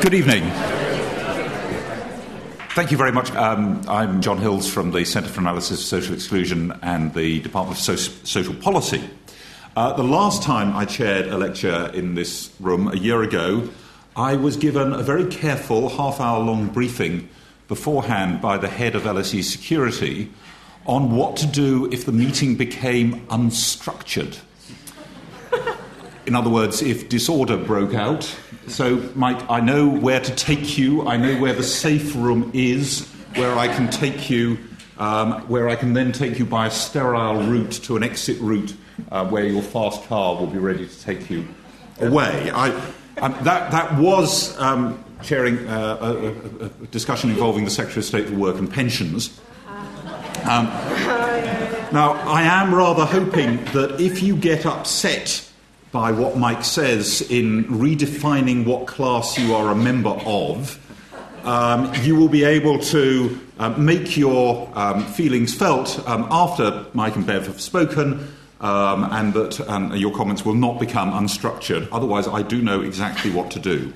Good evening. Thank you very much. Um, I'm John Hills from the Centre for Analysis of Social Exclusion and the Department of so- Social Policy. Uh, the last time I chaired a lecture in this room, a year ago, I was given a very careful half hour long briefing beforehand by the head of LSE Security on what to do if the meeting became unstructured. In other words, if disorder broke out. So, Mike, I know where to take you, I know where the safe room is, where I can take you, um, where I can then take you by a sterile route to an exit route uh, where your fast car will be ready to take you away. I, um, that, that was um, chairing uh, a, a, discussion involving the Secretary of State for Work and Pensions. Um, now, I am rather hoping that if you get upset by what Mike says in redefining what class you are a member of, um, you will be able to uh, make your um, feelings felt um, after Mike and Bev have spoken. Um, and that um, your comments will not become unstructured. Otherwise, I do know exactly what to do.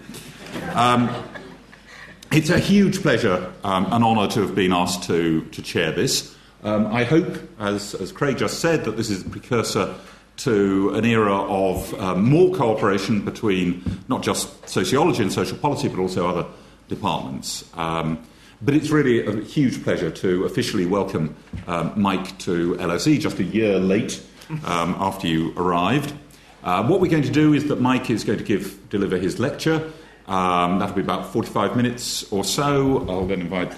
It's a huge pleasure and honour to have been asked to, to chair this. I hope, as, as Craig just said, that this is a precursor to an era of um, more cooperation between not just sociology and social policy, but also other departments. Um, but it's really a huge pleasure to officially welcome um, Mike to LSE just a year late um, after you arrived. Uh, what we're going to do is that Mike is going to give deliver his lecture. Um, that'll be about 45 minutes or so. I'll then invite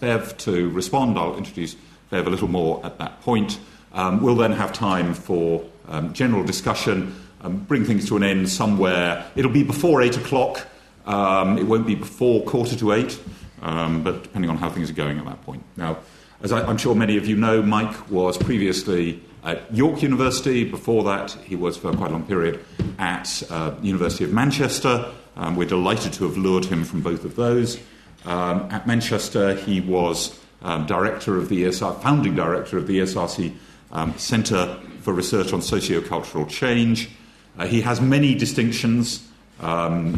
Bev to respond. I'll introduce Bev a little more at that point. We'll then have time for um, general discussion, um, bring things to an end somewhere. It'll be before 8 o'clock. Um, it won't be before quarter to 8, um, but depending on how things are going at that point. Now, as I, I'm sure many of you know, Mike was previously at York University. Before that, he was for quite a long period at uh, University of Manchester. Um, we're delighted to have lured him from both of those. At Manchester, he was director of the ESR, founding director of the ESRC um, Centre for Research on Sociocultural Change. Uh, he has many distinctions, um,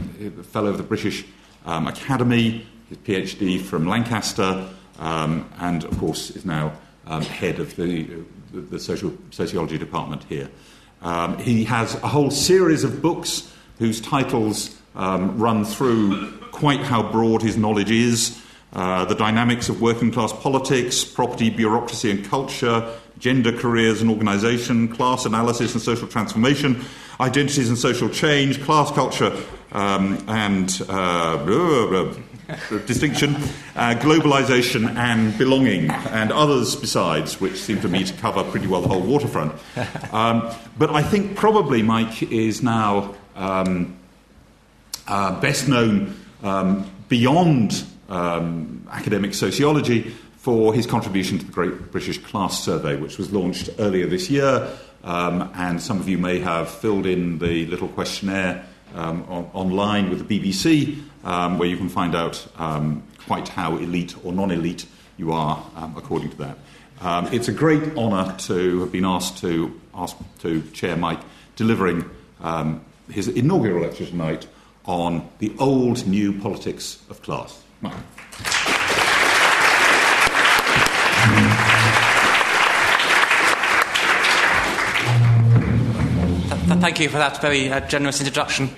fellow of the British um, Academy, his PhD from Lancaster, and of course is now head of the, the, social, sociology department here. he has a whole series of books whose titles um, run through quite how broad his knowledge is. Uh, the dynamics of working class politics, property, bureaucracy, and culture, gender, careers, and organisation, class analysis and social transformation, identities and social change, class culture, um, and uh, blah, blah, blah, distinction, uh, globalisation, and belonging, and others besides, which seem to me to cover pretty well the whole waterfront. Um, but I think probably Mike is now. Um, uh, best known um, beyond um, academic sociology for his contribution to the Great British Class Survey, which was launched earlier this year. Um, and some of you may have filled in the little questionnaire um, on, online with the BBC, um, where you can find out um, quite how elite or non elite you are according to that. it's a great honour to have been asked to, ask to chair Mike delivering his inaugural lecture tonight on the old new politics of class. Mark. Thank you for that very uh, generous introduction.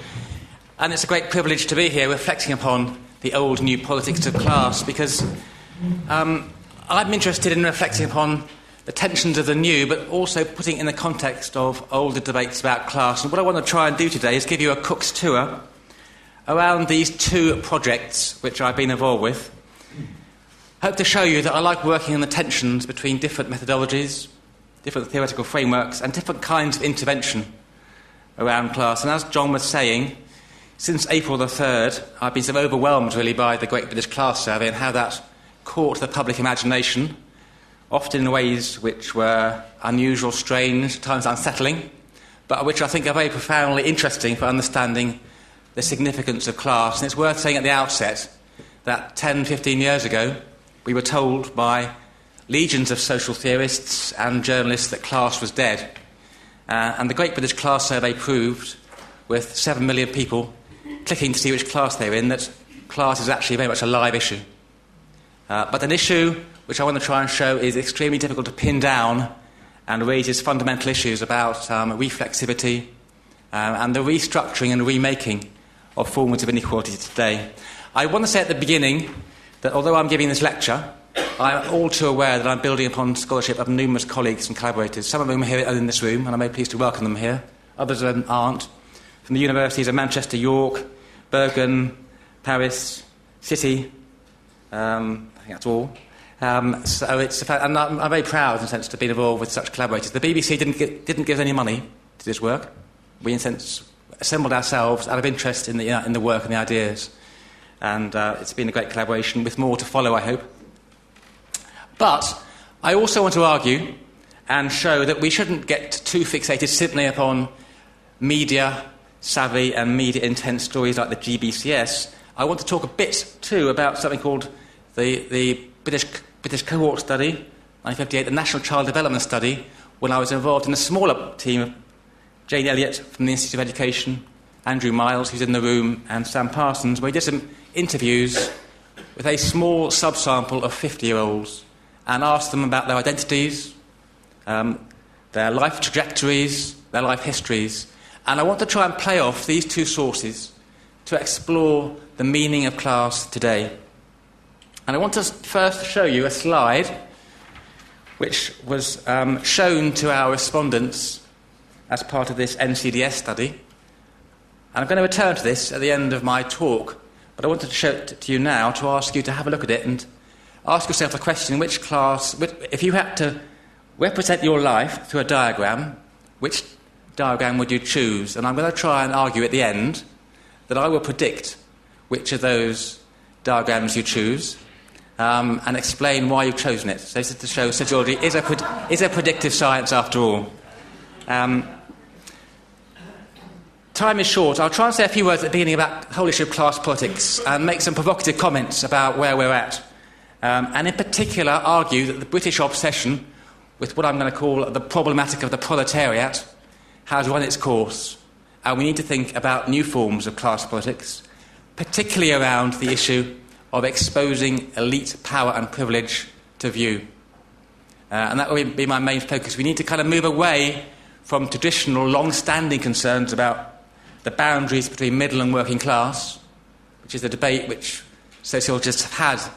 And it's a great privilege to be here reflecting upon the old new politics of class because um, I'm interested in reflecting upon the tensions of the new, but also putting it in the context of older debates about class. And what I want to try and do today is give you a Cook's tour around these two projects which I've been involved with. Hope to show you that I like working on the tensions between different methodologies, different theoretical frameworks, and different kinds of intervention around class. And as John was saying, since April the 3rd, I've been so overwhelmed really by the Great British Class Survey and how that caught the public imagination, often in ways which were unusual, strange, at times unsettling, but which I think are very profoundly interesting for understanding the significance of class. And it's worth saying at the outset that 10, 15 years ago, we were told by legions of social theorists and journalists that class was dead. Uh, and the Great British Class Survey proved, with 7 million people clicking to see which class they're in that class is actually very much a live issue. Uh, but an issue which I want to try and show is extremely difficult to pin down and raises fundamental issues about um, reflexivity uh, and the restructuring and remaking of of inequality today. I want to say at the beginning that although I'm giving this lecture, I'm all too aware that I'm building upon scholarship of numerous colleagues and collaborators. Some of them are here in this room, and I'm very pleased to welcome them here. Others aren't. From the universities of Manchester, York, Bergen, Paris, City. Um, I think that's all. Um, so it's and I'm, I'm, very proud, in a sense, to be involved with such collaborators. The BBC didn't, get, didn't give any money to this work. We, in a sense, assembled ourselves out of interest in the, uh, in the work and the ideas. And uh, it's been a great collaboration, with more to follow, I hope. But I also want to argue and show that we shouldn't get too fixated simply upon media savvy and media intense stories like the GBCS. I want to talk a bit too about something called the, the British, British Cohort Study, 1958, the National Child Development Study, when I was involved in a smaller team Jane Elliott from the Institute of Education, Andrew Miles, who's in the room, and Sam Parsons, where did some interviews with a small subsample of 50 year olds and asked them about their identities, um, their life trajectories, their life histories. And I want to try and play off these two sources to explore the meaning of class today. And I want to first show you a slide which was um, shown to our respondents as part of this NCDS study. And I'm going to return to this at the end of my talk, but I wanted to show it to you now to ask you to have a look at it and ask yourself the question which class, if you had to represent your life through a diagram, which diagram would you choose? And I'm going to try and argue at the end that I will predict which of those diagrams you choose um, and explain why you've chosen it. So this is to show sociology is a, is a predictive science after all. Um, time is short. I'll try and say a few words at the beginning about the whole class politics and make some provocative comments about where we're at. Um, and in particular, argue that the British obsession with what I'm going to call the problematic of the proletariat has run its course. And we need to think about new forms of class politics, particularly around the issue of exposing elite power and privilege to view. Uh, and that will be my main focus. We need to kind of move away from traditional, long standing concerns about the boundaries between middle and working class, which is a debate which sociologists have had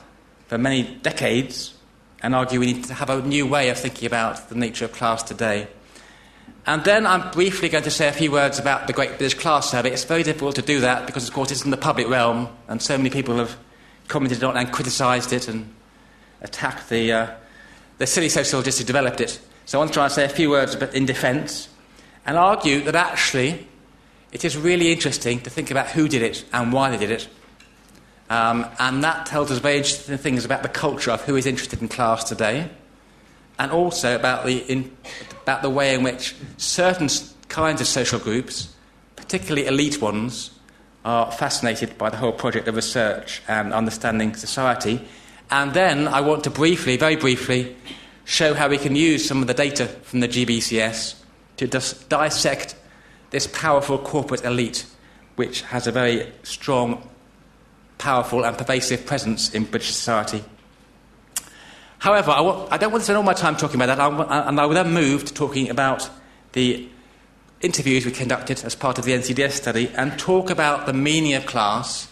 for many decades, and argue we need to have a new way of thinking about the nature of class today. And then I'm briefly going to say a few words about the Great British Class Survey. It's very difficult to do that because, of course, it's in the public realm, and so many people have commented on and criticised it and attacked the, uh, the silly sociologists who developed it. So I want to try and say a few words in defence and argue that actually it is really interesting to think about who did it and why they did it. Um, and that tells us very interesting things about the culture of who is interested in class today, and also about the, in, about the way in which certain kinds of social groups, particularly elite ones, are fascinated by the whole project of research and understanding society. And then I want to briefly, very briefly, show how we can use some of the data from the GBCS to dis- dissect this powerful corporate elite, which has a very strong, powerful, and pervasive presence in British society. However, I, w- I don't want to spend all my time talking about that, I, and I will then move to talking about the interviews we conducted as part of the NCDS study and talk about the meaning of class,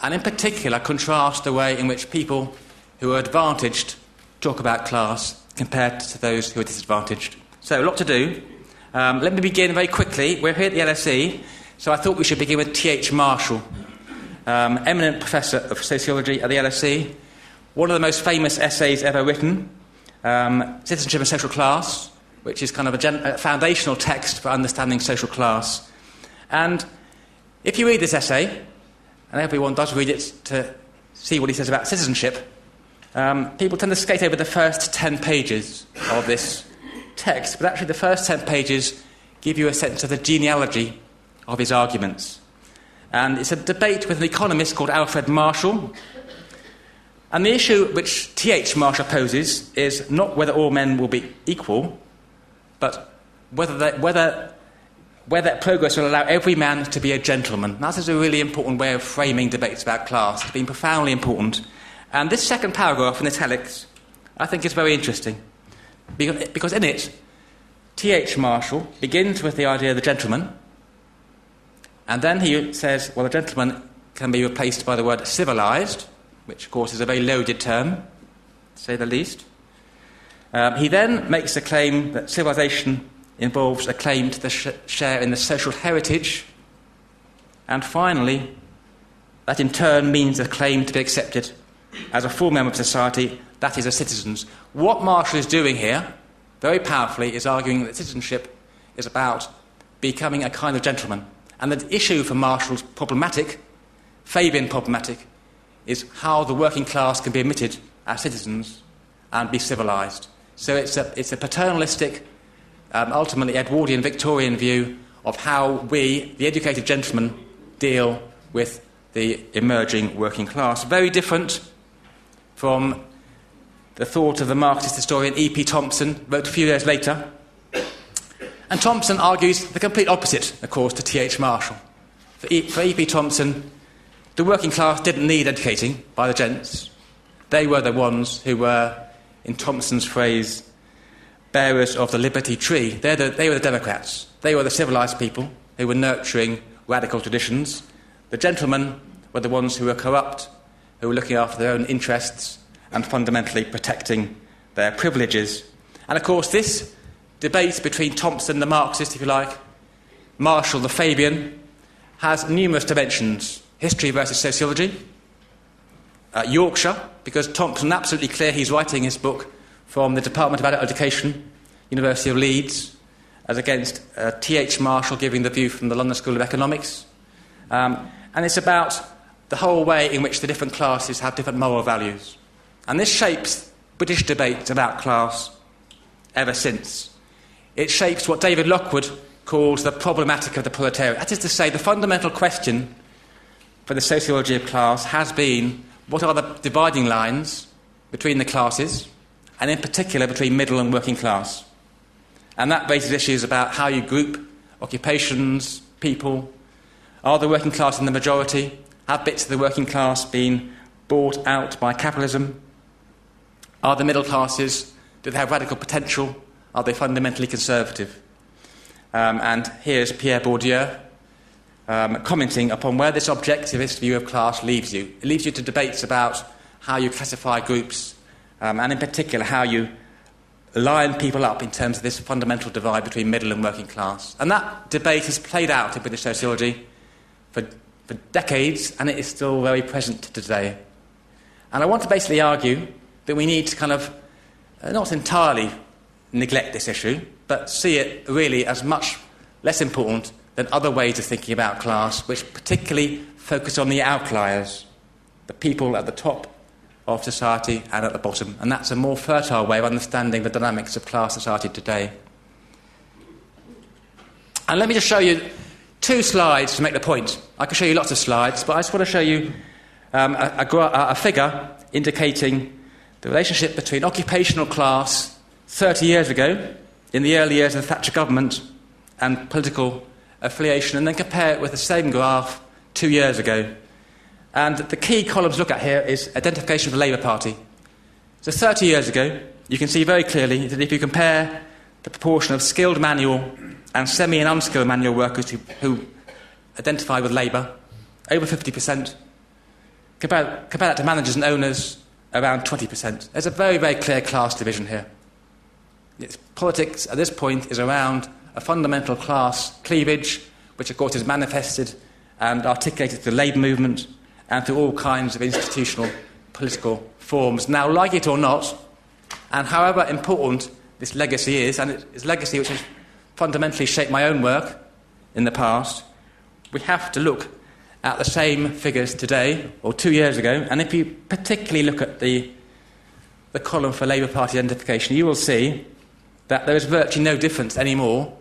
and in particular contrast the way in which people who are advantaged talk about class compared to those who are disadvantaged. So, a lot to do. Um, let me begin very quickly. We're here at the LSE, so I thought we should begin with T.H. Marshall, um, eminent professor of sociology at the LSE, one of the most famous essays ever written, um, Citizenship and Social Class, which is kind of a, gen- a foundational text for understanding social class. And if you read this essay, and everyone does read it to see what he says about citizenship, um, people tend to skate over the first 10 pages of this text, but actually, the first 10 pages give you a sense of the genealogy of his arguments. And it's a debate with an economist called Alfred Marshall. And the issue which T.H. Marshall poses is not whether all men will be equal, but whether, whether where that progress will allow every man to be a gentleman. That is a really important way of framing debates about class. It's been profoundly important. And this second paragraph in italics, I think, is very interesting. Because in it, T.H. Marshall begins with the idea of the gentleman, and then he says, well, the gentleman can be replaced by the word civilized, which, of course, is a very loaded term, to say the least. Um, he then makes the claim that civilization involves a claim to the sh- share in the social heritage. And finally, that in turn means a claim to be accepted as a full member of society, that is, as citizens. What Marshall is doing here, very powerfully, is arguing that citizenship is about becoming a kind of gentleman. And the issue for Marshall's problematic, Fabian problematic, is how the working class can be admitted as citizens and be civilized. So it's a, it's a paternalistic um, ultimately Edwardian Victorian view of how we, the educated gentlemen, deal with the emerging working class. Very different from the thought of the Marxist historian E.P. Thompson, wrote a few years later. And Thompson argues the complete opposite, of course, to T.H. Marshall. For E.P. Thompson, the working class didn't need educating by the gents. They were the ones who were, in Thompson's phrase, bearers of the liberty tree. The, they were the Democrats. They were the civilized people who were nurturing radical traditions. The gentlemen were the ones who were corrupt, who were looking after their own interests and fundamentally protecting their privileges. And of course, this debate between Thompson, the Marxist, if you like, Marshall, the Fabian, has numerous dimensions history versus sociology, uh, Yorkshire, because Thompson absolutely clear he's writing his book from the Department of Adult Education, University of Leeds, as against uh, T.H. Marshall giving the view from the London School of Economics. Um, and it's about the whole way in which the different classes have different moral values. And this shapes British debate about class ever since. It shapes what David Lockwood calls the problematic of the proletariat. That is to say, the fundamental question for the sociology of class has been what are the dividing lines between the classes and in particular between middle and working class. And that raises issues about how you group occupations, people. Are the working class in the majority? Have bits of the working class been bought out by capitalism? Are the middle classes, do they have radical potential? Are they fundamentally conservative? Um, and here's Pierre Bourdieu um, commenting upon where this objectivist view of class leaves you. It leaves you to debates about how you classify groups um, and in particular how you line people up in terms of this fundamental divide between middle and working class. And that debate has played out in British sociology for, for decades, and it is still very present today. And I want to basically argue that we need to kind of uh, not entirely neglect this issue, but see it really as much less important than other ways of thinking about class, which particularly focus on the outliers, the people at the top of society and at the bottom. And that's a more fertile way of understanding the dynamics of class society today. And let me just show you two slides to make the point. I could show you lots of slides, but I just want to show you um, a, a, a figure indicating the relationship between occupational class 30 years ago, in the early years of the Thatcher government, and political affiliation, and then compare it with the same graph two years ago and the key column to look at here is identification of the Labour Party. So 30 years ago, you can see very clearly that if you compare the proportion of skilled manual and semi and unskilled manual workers who, who identify with Labour, over 50%. Compare, compare that to managers and owners, around 20%. There's a very, very clear class division here. It's, politics at this point is around a fundamental class cleavage, which of course is manifested and articulated through the labour movement and through all kinds of institutional political forms. Now, like it or not, and however important this legacy is, and it's legacy which has fundamentally shaped my own work in the past, we have to look at the same figures today or two years ago. And if you particularly look at the, the column for Labour Party identification, you will see that there is virtually no difference anymore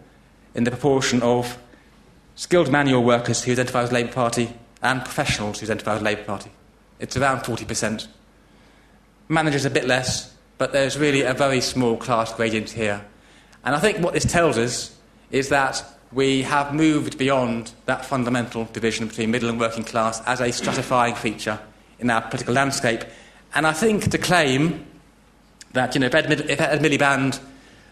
in the proportion of skilled manual workers who identify as Labour Party and professionals who identify as Labour Party. It's around 40%. Managers a bit less, but there's really a very small class gradient here. And I think what this tells us is that we have moved beyond that fundamental division between middle and working class as a stratifying feature in our political landscape. And I think to claim that, you know, if Ed, if Ed Miliband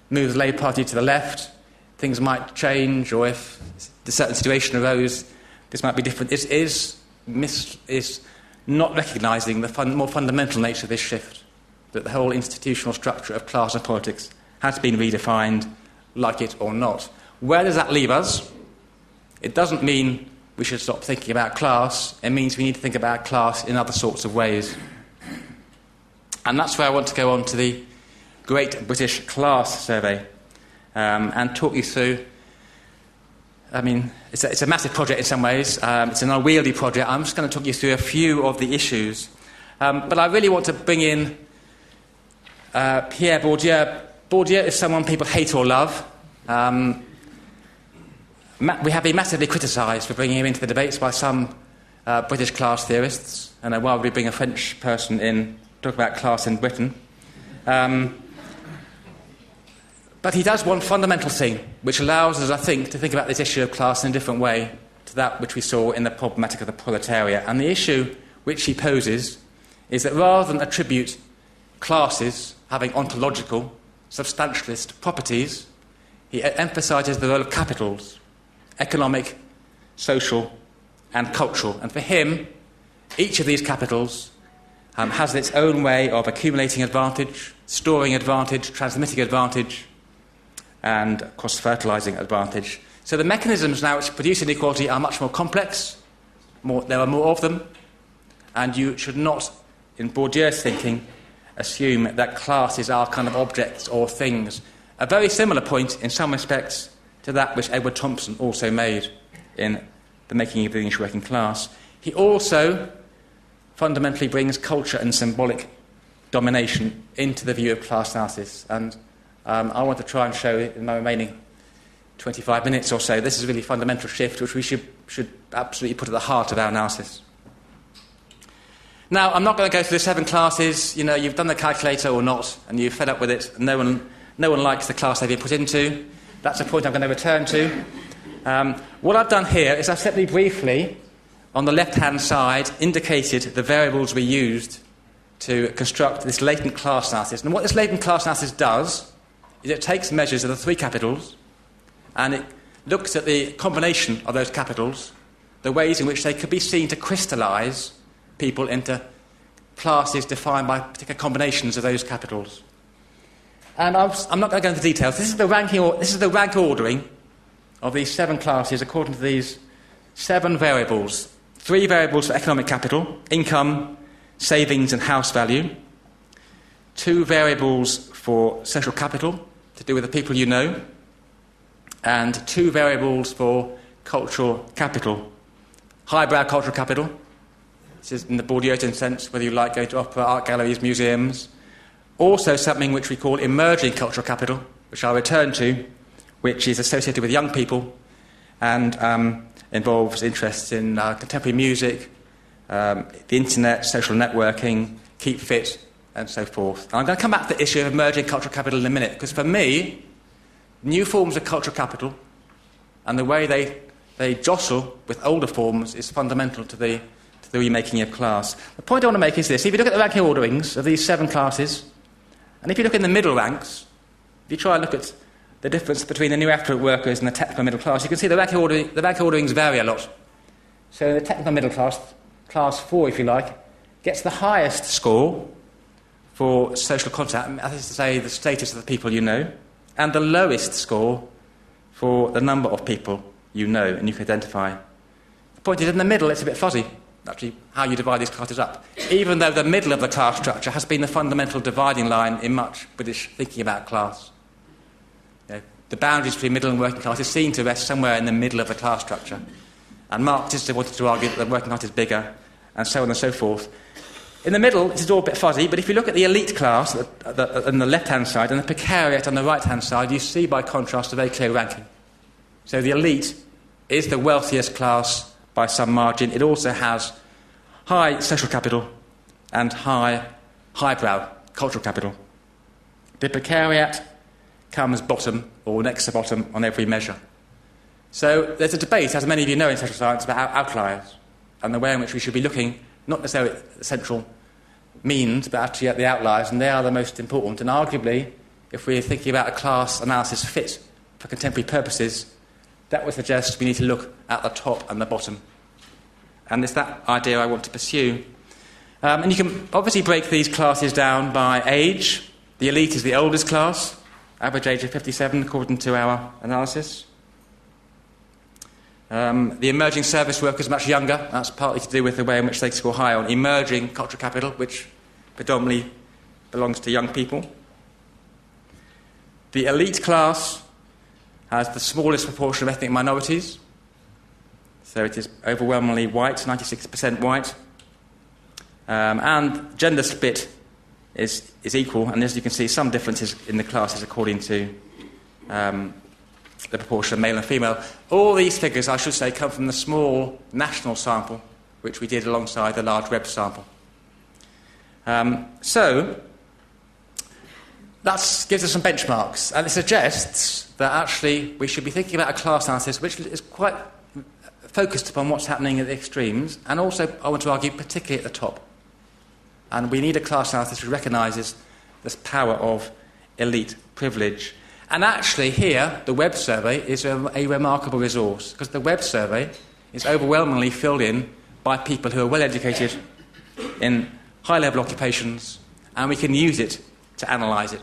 moves the Labour Party to the left, things might change, or if a certain situation arose, this might be different, is, is, mis- is not recognising the fun- more fundamental nature of this shift, that the whole institutional structure of class and politics has been redefined, like it or not. Where does that leave us? It doesn't mean we should stop thinking about class, it means we need to think about class in other sorts of ways. And that's where I want to go on to the Great British Class Survey um, and talk you through. I mean, it's a, it's a massive project in some ways, um, it's an unwieldy project. I'm just going to talk you through a few of the issues. Um, but I really want to bring in uh, Pierre Bourdieu. Bourdieu is someone people hate or love. Um, we have been massively criticised for bringing him into the debates by some uh, British class theorists, and why would we bring a French person in to talk about class in Britain? Um, but he does one fundamental thing, which allows us, I think, to think about this issue of class in a different way to that which we saw in the problematic of the proletariat. And the issue which he poses is that rather than attribute classes having ontological, substantialist properties, he emphasises the role of capitals economic, social, and cultural. And for him, each of these capitals um, has its own way of accumulating advantage, storing advantage, transmitting advantage, and cross fertilizing advantage. So the mechanisms now which produce inequality are much more complex, more, there are more of them, and you should not, in Bourdieu's thinking, assume that classes are kind of objects or things. A very similar point, in some respects, to that which Edward Thompson also made in The Making of the English Working Class. He also fundamentally brings culture and symbolic domination into the view of class analysis. And um, I want to try and show in my remaining 25 minutes or so this is a really fundamental shift which we should, should absolutely put at the heart of our analysis. Now, I'm not going to go through the seven classes. You know, you've done the calculator or not, and you're fed up with it. No one, no one likes the class they've been put into. That's a point I'm going to return to. Um, what I've done here is I've simply briefly, on the left hand side, indicated the variables we used to construct this latent class analysis. And what this latent class analysis does is it takes measures of the three capitals and it looks at the combination of those capitals, the ways in which they could be seen to crystallize people into classes defined by particular combinations of those capitals. And I'm, I'm not going to go into details. This is, the ranking, Or, this is the rank ordering of these seven classes according to these seven variables. Three variables for economic capital, income, savings, and house value. Two variables for social capital, to do with the people you know. And two variables for cultural capital. Highbrow cultural capital, this is in the Bourdieuian sense, whether you like going to opera, art galleries, museums, also, something which we call emerging cultural capital, which I'll return to, which is associated with young people and um, involves interests in uh, contemporary music, um, the internet, social networking, keep fit, and so forth. And I'm going to come back to the issue of emerging cultural capital in a minute, because for me, new forms of cultural capital and the way they, they jostle with older forms is fundamental to the, the remaking of class. The point I want to make is this if you look at the ranking orderings of these seven classes, and if you look in the middle ranks, if you try and look at the difference between the new affluent workers and the technical middle class, you can see the rank, ordering, the rank orderings vary a lot. So the technical middle class, class four if you like, gets the highest score for social contact, that is to say, the status of the people you know, and the lowest score for the number of people you know and you can identify. The point is, in the middle, it's a bit fuzzy actually how you divide these classes up, even though the middle of the class structure has been the fundamental dividing line in much British thinking about class. You know, the boundaries between middle and working class is seen to rest somewhere in the middle of the class structure. And Marxists wanted to argue that the working class is bigger, and so on and so forth. In the middle, is all a bit fuzzy, but if you look at the elite class on the left hand side and the precariat on the right hand side, you see by contrast a very clear ranking. So the elite is the wealthiest class by some margin. It also has high social capital and high highbrow cultural capital. The precariat comes bottom or next to bottom on every measure. So there's a debate, as many of you know in social science, about outliers and the way in which we should be looking, not necessarily at the central means, but actually at the outliers, and they are the most important. And arguably, if we're thinking about a class analysis fit for contemporary purposes, that would suggest we need to look at the top and the bottom. And it's that idea I want to pursue. Um, and you can obviously break these classes down by age. The elite is the oldest class, average age of 57, according to our analysis. Um, the emerging service workers are much younger. That's partly to do with the way in which they score high on emerging cultural capital, which predominantly belongs to young people. The elite class has the smallest proportion of ethnic minorities. So it is overwhelmingly white, 96% white. Um, and gender split is, is equal, and as you can see, some differences in the classes according to um, the proportion of male and female. All these figures, I should say, come from the small national sample, which we did alongside the large web sample. Um, so, that gives us some benchmarks, and it suggests that actually we should be thinking about a class analysis which is quite focused upon what's happening at the extremes, and also, I want to argue, particularly at the top. And we need a class analysis which recognises this power of elite privilege and actually, here, the web survey is a, a remarkable resource because the web survey is overwhelmingly filled in by people who are well educated in high level occupations, and we can use it to analyse it.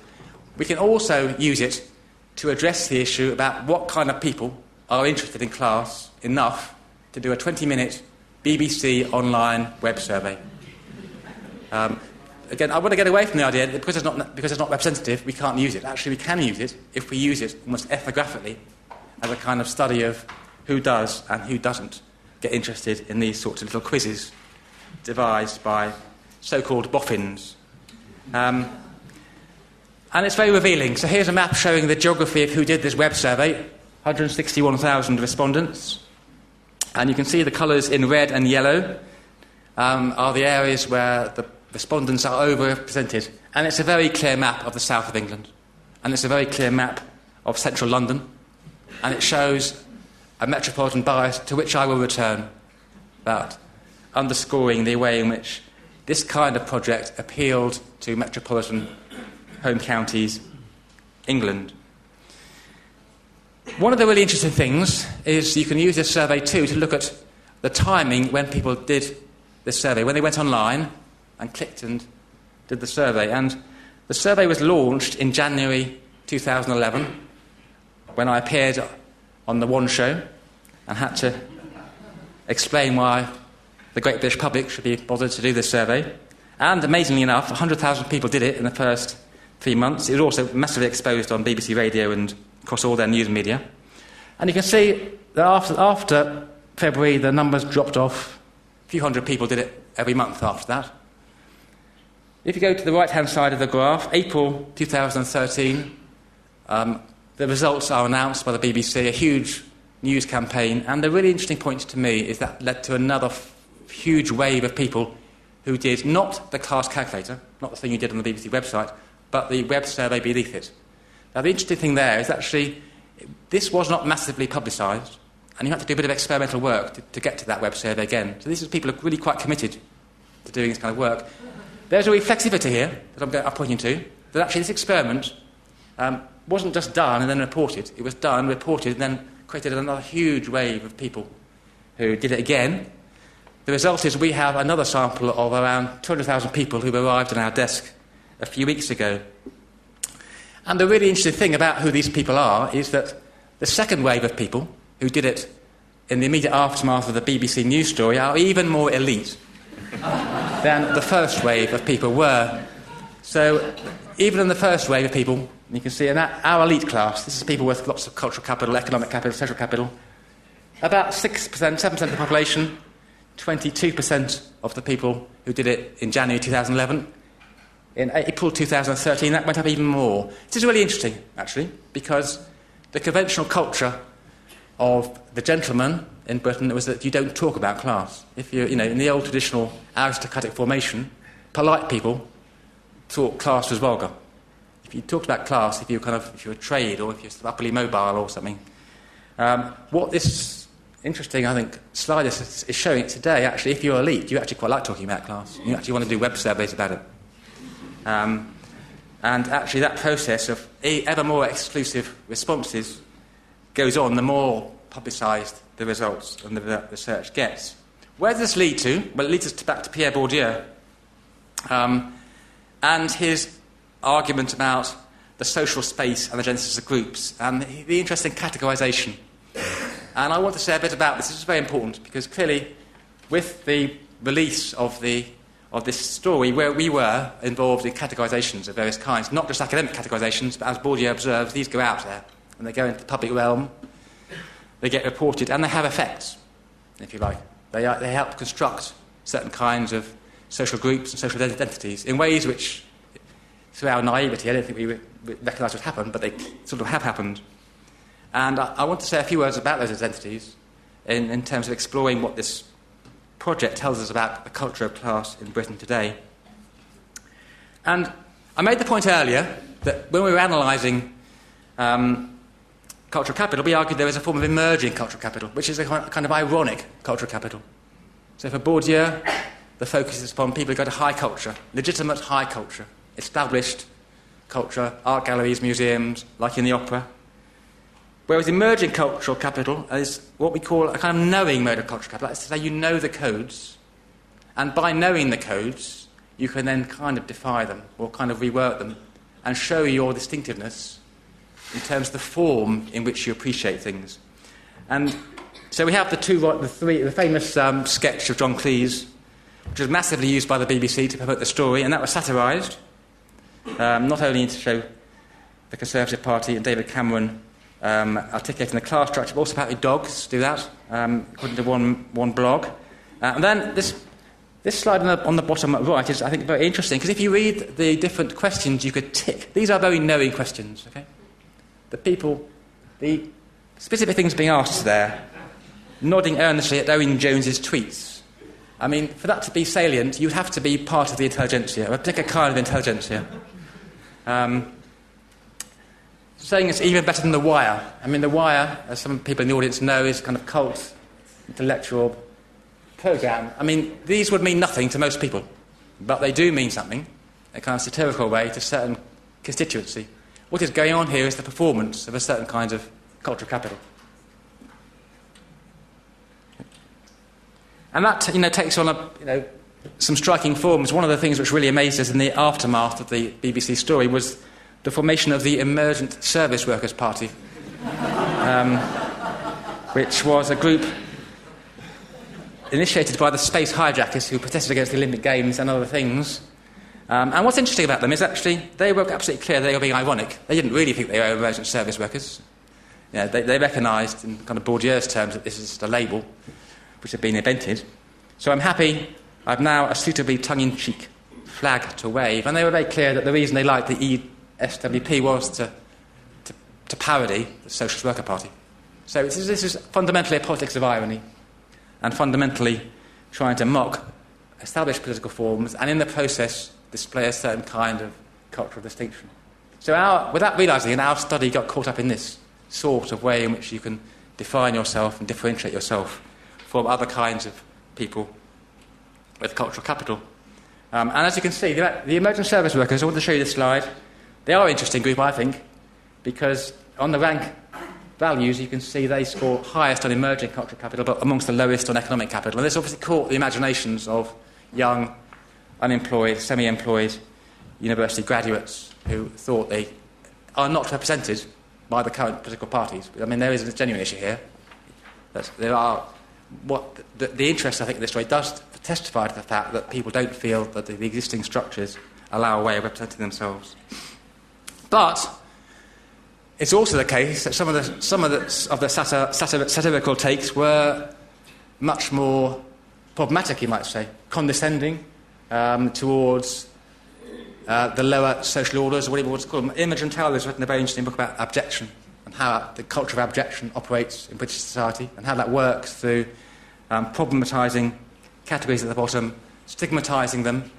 We can also use it to address the issue about what kind of people are interested in class enough to do a 20 minute BBC online web survey. Um, again, I want to get away from the idea that because it's, not, because it's not representative, we can't use it. Actually, we can use it if we use it almost ethnographically as a kind of study of who does and who doesn't get interested in these sorts of little quizzes devised by so called boffins. Um, and it's very revealing. So here's a map showing the geography of who did this web survey 161,000 respondents. And you can see the colours in red and yellow um, are the areas where the respondents are overrepresented. And it's a very clear map of the south of England. And it's a very clear map of central London. And it shows a metropolitan bias to which I will return, but underscoring the way in which this kind of project appealed to metropolitan home counties, England. One of the really interesting things is you can use this survey too to look at the timing when people did this survey. When they went online, and clicked and did the survey. And the survey was launched in January 2011 when I appeared on the One Show and had to explain why the great British public should be bothered to do this survey. And amazingly enough, 100,000 people did it in the first three months. It was also massively exposed on BBC Radio and across all their news media. And you can see that after, after February, the numbers dropped off. A few hundred people did it every month after that. If you go to the right hand side of the graph, April 2013, um, the results are announced by the BBC, a huge news campaign, and the really interesting point to me is that led to another f- huge wave of people who did not the class calculator, not the thing you did on the BBC website, but the web survey beneath it. Now, the interesting thing there is actually this was not massively publicised, and you had to do a bit of experimental work to, to get to that web survey again. So, this is people who are really quite committed to doing this kind of work. There's a reflexivity here that I'm, going, I'm pointing to, that actually this experiment um, wasn't just done and then reported. It was done, reported, and then created another huge wave of people who did it again. The result is we have another sample of around 200,000 people who arrived on our desk a few weeks ago. And the really interesting thing about who these people are is that the second wave of people who did it in the immediate aftermath of the BBC news story are even more elite than the first wave of people were. So, even in the first wave of people, you can see in our elite class, this is people with lots of cultural capital, economic capital, social capital, about 6%, 7% of the population, 22% of the people who did it in January 2011. In April 2013, that went up even more. This is really interesting, actually, because the conventional culture of the gentleman in Britain was that you don't talk about class. If you, you know, in the old traditional aristocratic formation, polite people thought class was vulgar. If you talked about class, if you kind of, if you were a trade or if you're upperly mobile or something, Um, what this interesting, I think, slide is, is showing today, actually, if you're elite, you actually quite like talking about class. You actually want to do web surveys about it. Um, and actually, that process of ever more exclusive responses goes on the more publicised the results and the research gets. Where does this lead to? Well, it leads us back to Pierre Bourdieu um, and his argument about the social space and the genesis of groups and the, the interesting categorisation. And I want to say a bit about this. This is very important because clearly, with the release of, the, of this story, where we were involved in categorisations of various kinds, not just academic categorisations, but as Bourdieu observes, these go out there and they go into the public realm, they get reported, and they have effects, if you like. They, are, they help construct certain kinds of social groups and social identities in ways which, through our naivety, I don't think we recognise what happened, but they sort of have happened. And I, I, want to say a few words about those identities in, in terms of exploring what this project tells us about the culture of class in Britain today. And I made the point earlier that when we were analysing um, cultural capital, we argued there is a form of emerging cultural capital, which is a kind of ironic cultural capital. So for Bourdieu, the focus is upon people who go to high culture, legitimate high culture, established culture, art galleries, museums, like in the opera. Whereas emerging cultural capital is what we call a kind of knowing mode of cultural capital. That's to say, you know the codes, and by knowing the codes, you can then kind of defy them or kind of rework them and show your distinctiveness in terms of the form in which you appreciate things. And so we have the two, the three, the famous um, sketch of John Cleese, which was massively used by the BBC to promote the story, and that was satirised, um, not only to show the Conservative Party and David Cameron um, articulating the class structure, but also apparently dogs do that, um, according to one, one blog. Uh, and then this, this slide on the, on the bottom right is, I think, very interesting, because if you read the different questions you could tick, these are very knowing questions, okay? the people, the specific things being asked there, nodding earnestly at Owen Jones's tweets. I mean, for that to be salient, you'd have to be part of the intelligentsia, a particular kind of intelligentsia. Um, saying it's even better than The Wire. I mean, The Wire, as some people in the audience know, is kind of cult, intellectual program. I mean, these would mean nothing to most people, but they do mean something, in a kind of satirical way to certain constituency. What is going on here is the performance of a certain kind of cultural capital. And that you know, takes on a, you know, some striking forms. One of the things which really amazed us in the aftermath of the BBC story was the formation of the Emergent Service Workers Party, um, which was a group initiated by the space hijackers who protested against the Olympic Games and other things um, and what's interesting about them is actually they were absolutely clear they were being ironic. They didn't really think they were emergent service workers. You know, they, they recognised, in kind of Bourdieu's terms, that this is a label which had been invented. So I'm happy I've now a suitably tongue in cheek flag to wave. And they were very clear that the reason they liked the ESWP was to, to, to parody the Socialist Worker Party. So this is, this is fundamentally a politics of irony and fundamentally trying to mock established political forms and in the process display a certain kind of cultural distinction. So, our, without realizing it, our study got caught up in this sort of way in which you can define yourself and differentiate yourself from other kinds of people with cultural capital. Um, and as you can see, the, the emergent service workers, I want to show you this slide. They are an interesting group, I think, because on the rank values, you can see they score highest on emerging cultural capital, but amongst the lowest on economic capital. And this obviously caught the imaginations of young unemployed, semi employed university graduates who thought they are not represented by the current political parties. I mean, there is a genuine issue here. That there are what the, the, interest, I think, in this story does testify to the fact that people don't feel that the, the existing structures allow a way of representing themselves. But it's also the case that some of the, some of the, of the satir, satir, satirical takes were much more problematic, you might say, condescending, um, towards uh, the lower social orders, or whatever you want to call them. Imogen Tyler has written a very interesting book about abjection and how the culture of abjection operates in British society and how that works through um, problematising categories at the bottom, stigmatising them,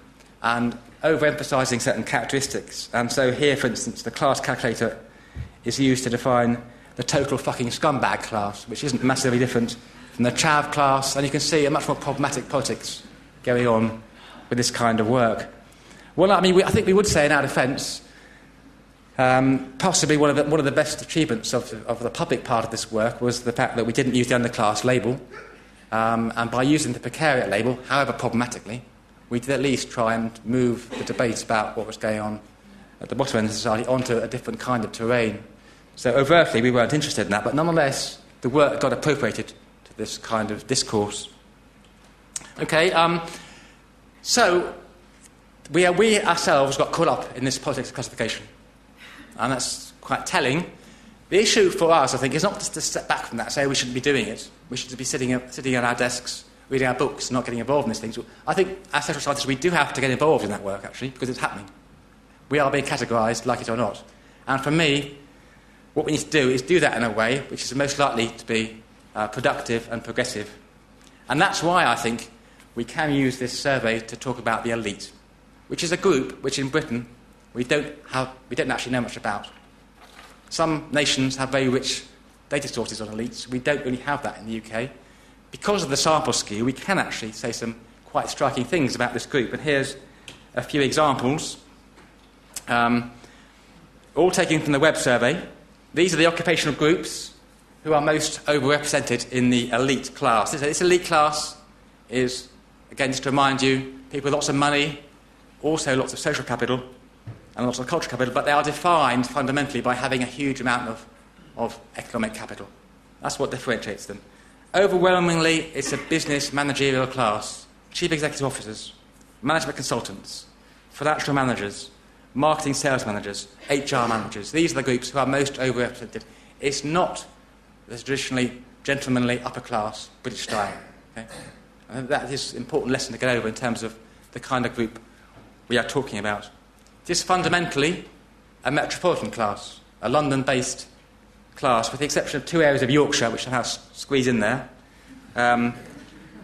and overemphasising certain characteristics. And so here, for instance, the class calculator is used to define the total fucking scumbag class, which isn't massively different from the chav class, and you can see a much more problematic politics going on with this kind of work. Well, I mean, we, I think we would say in our defence, um, possibly one of, the, one of the best achievements of, of the public part of this work was the fact that we didn't use the underclass label, um, and by using the precariat label, however problematically, we did at least try and move the debate about what was going on at the bottom end of society onto a different kind of terrain. So overtly, we weren't interested in that, but nonetheless, the work got appropriated to this kind of discourse. Okay, um, so we, are, we ourselves got caught up in this politics of classification, and that's quite telling. The issue for us, I think, is not just to step back from that, say we shouldn't be doing it. We should be sitting, sitting at our desks, reading our books, not getting involved in these things. I think, as social scientists, we do have to get involved in that work, actually, because it's happening. We are being categorised, like it or not. And for me, what we need to do is do that in a way which is most likely to be uh, productive and progressive. And that's why I think we can use this survey to talk about the elite, which is a group which in Britain we don't, have, we don't actually know much about. Some nations have very rich data sources on elites. We don't really have that in the UK. Because of the sample skew, we can actually say some quite striking things about this group. And here's a few examples, um, all taken from the web survey. These are the occupational groups who are most overrepresented in the elite class. This elite class is, again, just to remind you, people with lots of money, also lots of social capital, and lots of cultural capital, but they are defined fundamentally by having a huge amount of, of economic capital. That's what differentiates them. Overwhelmingly, it's a business managerial class chief executive officers, management consultants, financial managers, marketing sales managers, HR managers. These are the groups who are most overrepresented. It's not the traditionally gentlemanly upper class British style. Okay? And that is an important lesson to get over in terms of the kind of group we are talking about. It is fundamentally a metropolitan class, a London based class, with the exception of two areas of Yorkshire, which somehow squeeze in there. Um,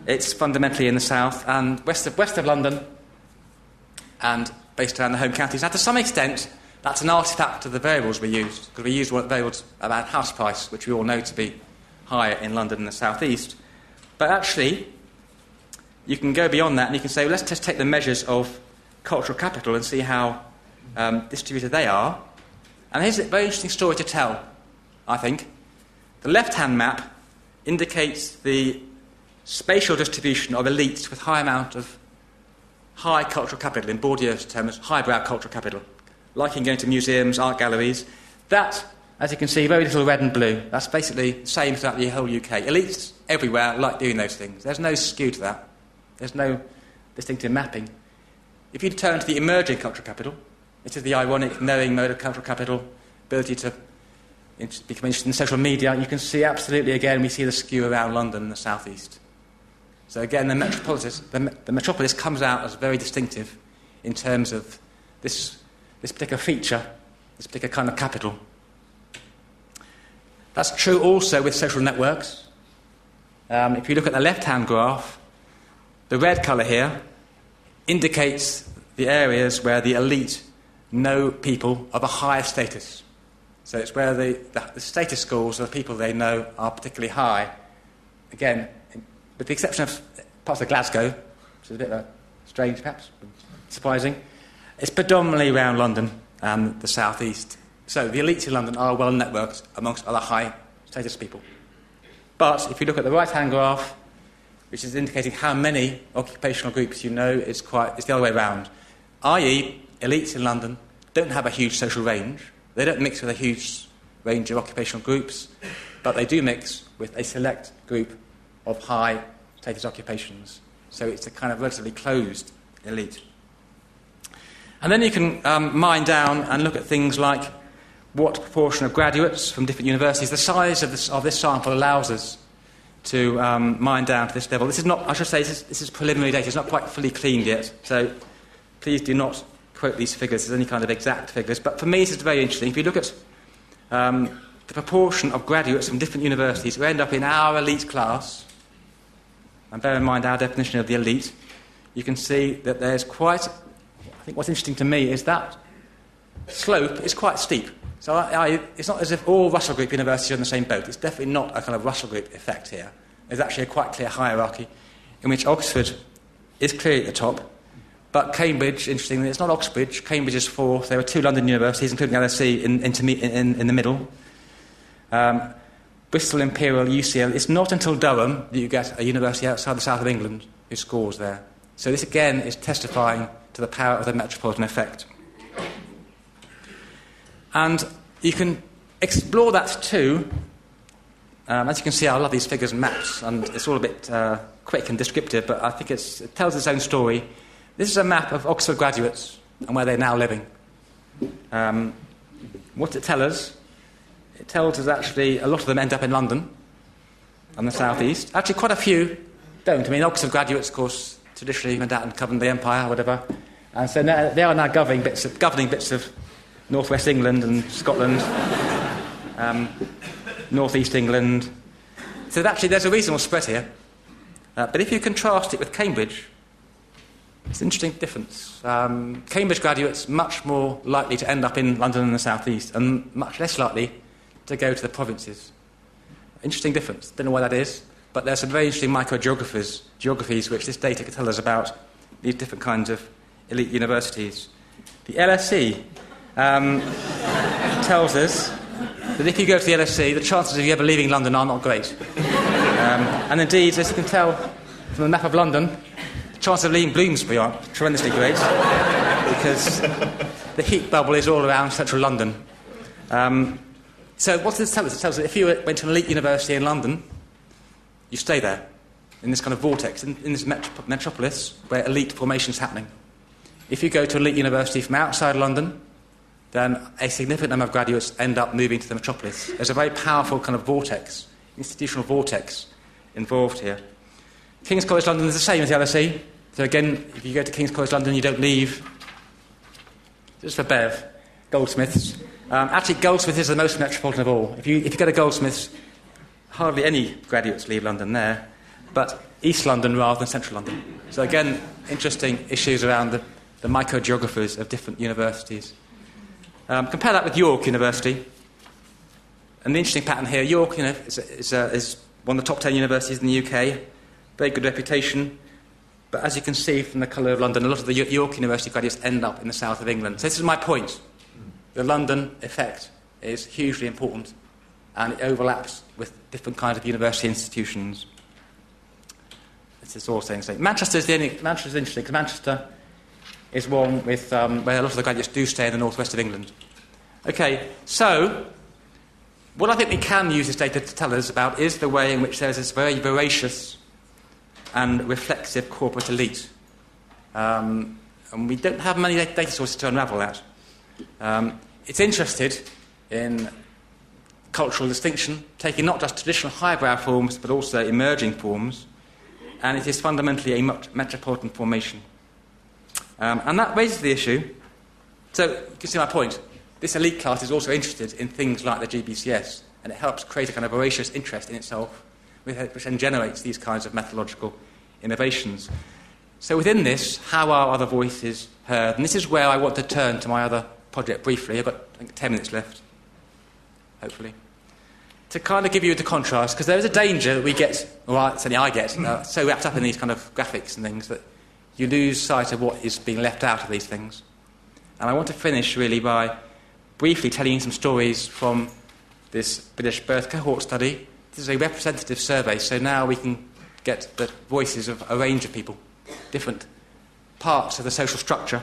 it's fundamentally in the south and west of, west of London and based around the home counties. Now, to some extent, that's an artifact of the variables we used, because we used variables about house price, which we all know to be higher in London and the southeast. But actually, you can go beyond that and you can say, well, let's just take the measures of cultural capital and see how um, distributed they are. And here's a very interesting story to tell, I think. The left hand map indicates the spatial distribution of elites with high amount of high cultural capital, in Bourdieu's terms, highbrow cultural capital, liking going to museums, art galleries. That, as you can see, very little red and blue. That's basically the same throughout the whole UK. Elites everywhere like doing those things. There's no skew to that. There's no distinctive mapping. If you turn to the emerging cultural capital, it is the ironic, knowing mode of cultural capital, ability to become interested in social media, you can see absolutely again, we see the skew around London and the southeast. So again, the metropolis, the, the metropolis comes out as very distinctive in terms of this, this particular feature, this particular kind of capital. That's true also with social networks. Um, if you look at the left hand graph, the red colour here indicates the areas where the elite know people of a higher status. So it's where the, the, the status scores of the people they know are particularly high. Again, with the exception of parts of Glasgow, which is a bit uh, strange perhaps, surprising, it's predominantly around London and the southeast. So the elites in London are well networked amongst other high status people. But if you look at the right hand graph, which is indicating how many occupational groups you know, it's, quite, it's the other way around. I.e., elites in London don't have a huge social range. They don't mix with a huge range of occupational groups, but they do mix with a select group of high status occupations. So it's a kind of relatively closed elite. And then you can um, mine down and look at things like what proportion of graduates from different universities. The size of this, of this sample allows us to um, mine down to this level. This is not, I should say, this is, this is preliminary data. It's not quite fully cleaned yet. So please do not quote these figures as any kind of exact figures. But for me, this is very interesting. If you look at um, the proportion of graduates from different universities who end up in our elite class, and bear in mind our definition of the elite, you can see that there's quite, I think what's interesting to me is that slope is quite steep. So I, I, it's not as if all Russell Group universities are in the same boat. It's definitely not a kind of Russell Group effect here. There's actually a quite clear hierarchy in which Oxford is clearly at the top, but Cambridge, interestingly, it's not Oxbridge. Cambridge is fourth. There are two London universities, including LSE, in, in, in, the middle. Um, Bristol, Imperial, UCL. It's not until Durham that you get a university outside the south of England who scores there. So this again is testifying to the power of the metropolitan effect. And you can explore that too. Um, as you can see, I love these figures and maps, and it's all a bit uh, quick and descriptive, but I think it tells its own story. This is a map of Oxford graduates and where they're now living. Um, what it tells us? It tells us actually a lot of them end up in London and the southeast. Actually, quite a few don't. I mean, Oxford graduates, of course, traditionally went out and governed the empire or whatever. And so now, they are now governing bits of, governing bits of northwest England and Scotland, um, northeast England. So actually, there's a reasonable spread here. Uh, but if you contrast it with Cambridge, it's an interesting difference. Um, Cambridge graduates much more likely to end up in London and the South East, and much less likely to go to the provinces. Interesting difference. Don't know why that is, but there's some very interesting microgeographies, geographies which this data can tell us about these different kinds of elite universities. The LSE um, tells us that if you go to the LSE, the chances of you ever leaving London are not great. Um, and indeed, as you can tell from the map of London, the chances of leaving Bloomsbury aren't tremendously great because the heat bubble is all around central London. Um, so, what does this tell us? It tells us if you went to an elite university in London, you stay there in this kind of vortex, in, in this metropolis where elite formation is happening. If you go to an elite university from outside London, then a significant number of graduates end up moving to the metropolis. There's a very powerful kind of vortex, institutional vortex, involved here. King's College London is the same as the LSE. So again, if you go to King's College London, you don't leave. Just for Bev, Goldsmiths. Um, actually, Goldsmiths is the most metropolitan of all. If you, if you go to Goldsmiths, hardly any graduates leave London there, but East London rather than Central London. So again, interesting issues around the, the microgeographies of different universities. Um, compare that with York University. And the interesting pattern here, York you know, is, is, uh, is one of the top 10 universities in the UK, very good reputation. But as you can see from the colour of London, a lot of the York University graduates end up in the south of England. So this is my point. The London effect is hugely important and it overlaps with different kinds of university institutions. This is all saying the same. Manchester is the only, Manchester is interesting because Manchester is one with, um, where a lot of the graduates do stay in the northwest of England. Okay, so what I think we can use this data to tell us about is the way in which there's this very voracious and reflexive corporate elite. Um, and we don't have many data sources to unravel that. Um, it's interested in cultural distinction, taking not just traditional highbrow forms but also emerging forms, and it is fundamentally a metropolitan formation. Um, and that raises the issue. So, you can see my point. This elite class is also interested in things like the GBCS, and it helps create a kind of voracious interest in itself, which then generates these kinds of methodological innovations. So, within this, how are other voices heard? And this is where I want to turn to my other project briefly. I've got think, 10 minutes left, hopefully. To kind of give you the contrast, because there is a danger that we get, or certainly I get, uh, so wrapped up in these kind of graphics and things that you lose sight of what is being left out of these things. And I want to finish really by briefly telling you some stories from this British birth cohort study. This is a representative survey, so now we can get the voices of a range of people, different parts of the social structure.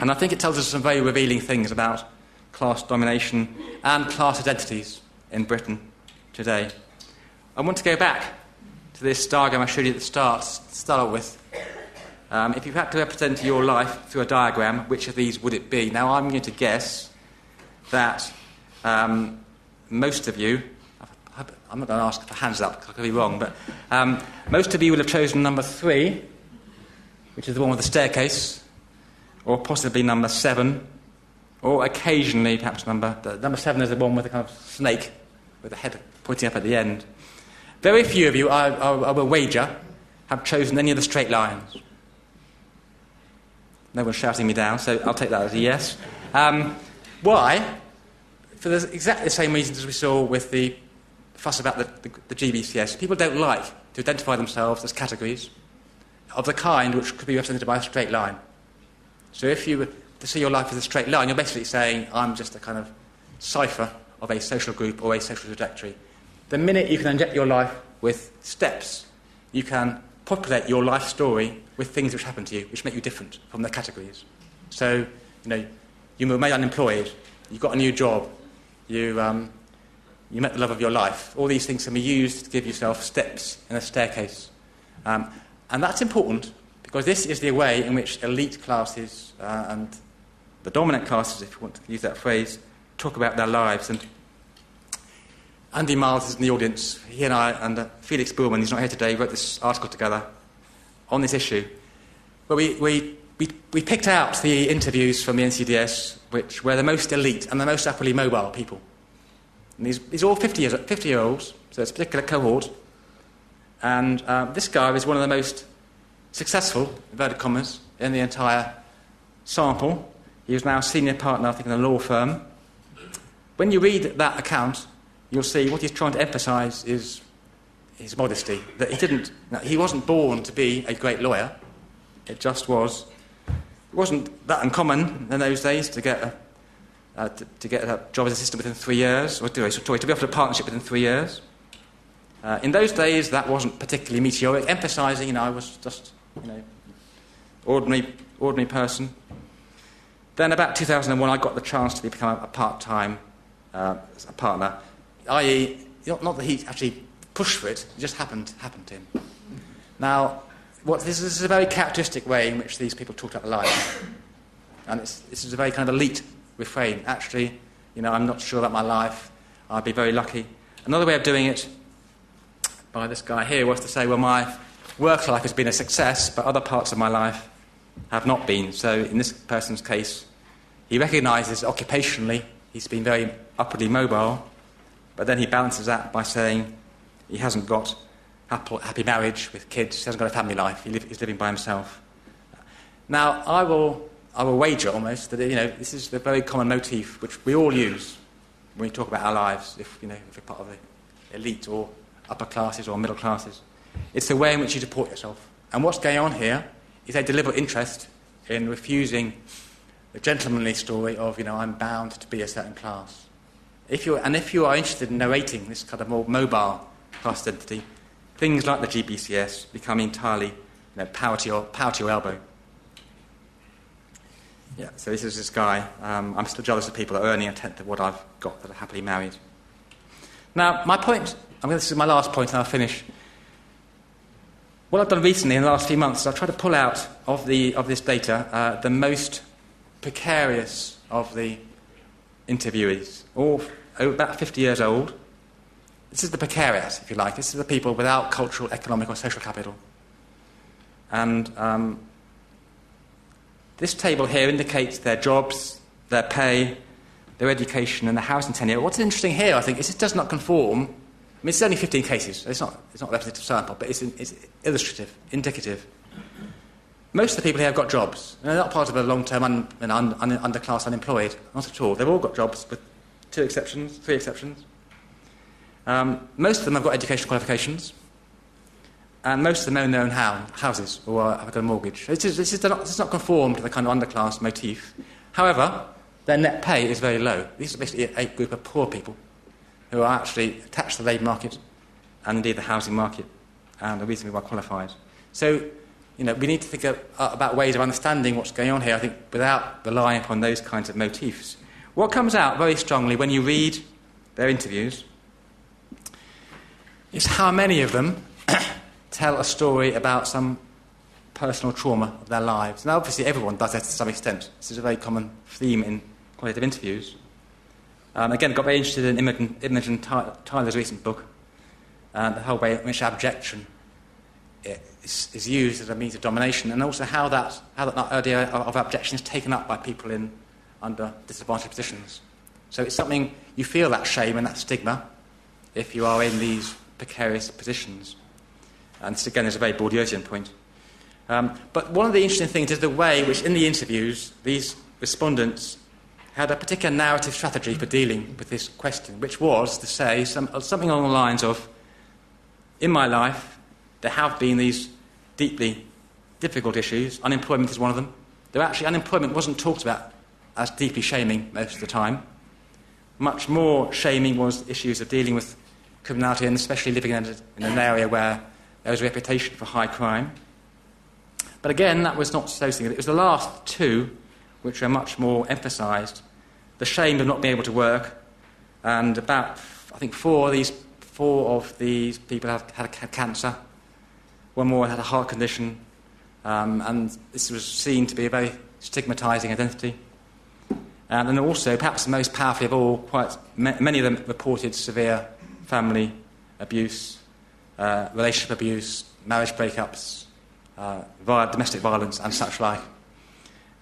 And I think it tells us some very revealing things about class domination and class identities in Britain today. I want to go back to this diagram I showed you at the start, start with. Um, if you had to represent your life through a diagram, which of these would it be? Now, I'm going to guess that um, most of you, I'm not going to ask for hands up, because I could be wrong, but um, most of you will have chosen number three, which is the one with the staircase, or possibly number seven, or occasionally perhaps number, number seven is the one with the kind of snake with the head pointing up at the end. Very few of you, I, I, I will wager, have chosen any of the straight lines. No one's shouting me down, so I'll take that as a yes. Um, why? for the, exactly the same reasons as we saw with the fuss about the, the, the GBCS. People don't like to identify themselves as categories of the kind which could be represented by a straight line. So if you were to see your life as a straight line, you're basically saying, I'm just a kind of cipher of a social group or a social trajectory. The minute you can inject your life with steps, you can populate your life story with things which happen to you, which make you different from the categories. So, you know, you were made unemployed, you got a new job, you, um, you met the love of your life. All these things can be used to give yourself steps in a staircase. Um, and that's important because this is the way in which elite classes uh, and the dominant classes, if you want to use that phrase, talk about their lives. And Andy Miles is in the audience. He and I, and uh, Felix Buhlmann, he's not here today, wrote this article together on this issue. But we, we, we, we picked out the interviews from the NCDS, which were the most elite and the most upwardly mobile people. And these, these are all 50 years, 50 year olds, so it's a particular cohort. And uh, this guy is one of the most successful, inverted commas, in the entire sample. He is now senior partner, I think, in a law firm. When you read that account, you'll see what he's trying to emphasize is his modesty. That he didn't, he wasn't born to be a great lawyer. It just was, it wasn't that uncommon in those days to get a, uh, to, to, get a job as assistant within three years, or sorry, to be offered a partnership within three years. Uh, in those days, that wasn't particularly meteoric, emphasizing, you know, I was just, you know, ordinary, ordinary person. Then, about 2001, I got the chance to become a part time uh, partner i.e., not that he actually pushed for it, it just happened, happened to him. Now, what, this, is a very characteristic way in which these people talk about life. And this is a very kind of elite refrain. Actually, you know, I'm not sure about my life. I'd be very lucky. Another way of doing it by this guy here was to say, well, my work life has been a success, but other parts of my life have not been. So, in this person's case, he recognizes occupationally he's been very upwardly mobile, but then he balances that by saying he hasn't got a happy marriage with kids, he hasn't got a family life, he's living by himself. Now, I will, I will wager almost that you know, this is the very common motif which we all use when we talk about our lives, if, you know, if we're part of the elite or upper classes or middle classes. It's the way in which you support yourself. And what's going on here is a deliberate interest in refusing the gentlemanly story of, you know, I'm bound to be a certain class. If you and if you are interested in narrating this kind of more mobile class identity, things like the GBCS become entirely you know, power, to your, power to your elbow. Yeah, so this is this guy. Um, I'm still jealous of people that are earning a tenth of what I've got that are happily married. Now, my point, I mean, this is my last point, and I'll finish. What I've done recently in the last few months is I've tried to pull out of, the, of this data uh, the most precarious of the interviewees, all about 50 years old. This is the precarious, if you like. This is the people without cultural, economic, or social capital. And um, this table here indicates their jobs, their pay, their education, and their housing tenure. What's interesting here, I think, is it does not conform. I mean, it's only 15 cases. It's not, it's not a representative sample, but it's, it's illustrative, indicative. Most of the people here have got jobs. They're not part of a long-term un, un, un, underclass unemployed. Not at all. They've all got jobs, with two exceptions, three exceptions. Um, most of them have got educational qualifications, and most of them own their own houses or have got a mortgage. This is, this, is not, this is not conform to the kind of underclass motif. However, their net pay is very low. These are basically a group of poor people who are actually attached to the labour market and indeed the housing market and are reasonably well qualified. So you know, we need to think of, uh, about ways of understanding what's going on here, I think, without relying upon those kinds of motifs. What comes out very strongly when you read their interviews is how many of them tell a story about some personal trauma of their lives. Now, obviously, everyone does that to some extent. This is a very common theme in qualitative interviews. Um, again, got very interested in Imogen, Imogen Tyler's recent book, uh, the whole way in which abjection is, is, used as a means of domination, and also how that, how that idea of, of abjection is taken up by people in under disadvantaged positions. So it's something you feel that shame and that stigma if you are in these precarious positions. And this again is a very Bourdieusian point. Um, but one of the interesting things is the way which, in the interviews, these respondents had a particular narrative strategy for dealing with this question, which was to say some, something along the lines of In my life, there have been these deeply difficult issues. Unemployment is one of them. Though actually, unemployment wasn't talked about as deeply shaming most of the time. Much more shaming was issues of dealing with criminality, and especially living in, a, in an area where there was a reputation for high crime. But again, that was not so significant. It was the last two which were much more emphasised the shame of not being able to work, and about, I think, four of these, four of these people had, had, had cancer. One more had a heart condition, um, and this was seen to be a very stigmatising identity. And then also, perhaps the most powerful of all, quite many of them reported severe family abuse, uh, relationship abuse, marriage breakups, uh, domestic violence, and such like.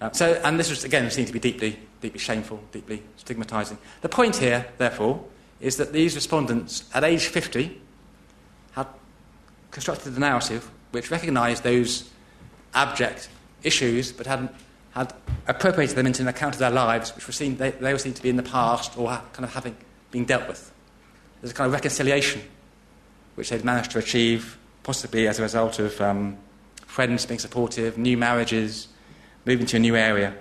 Uh, so, and this was again seen to be deeply deeply shameful, deeply stigmatising. The point here, therefore, is that these respondents at age 50 had constructed a narrative which recognised those abject issues but had, had appropriated them into an account of their lives which were seen, they, they were seen to be in the past or kind of having been dealt with. There's a kind of reconciliation which they'd managed to achieve, possibly as a result of um, friends being supportive, new marriages, moving to a new area.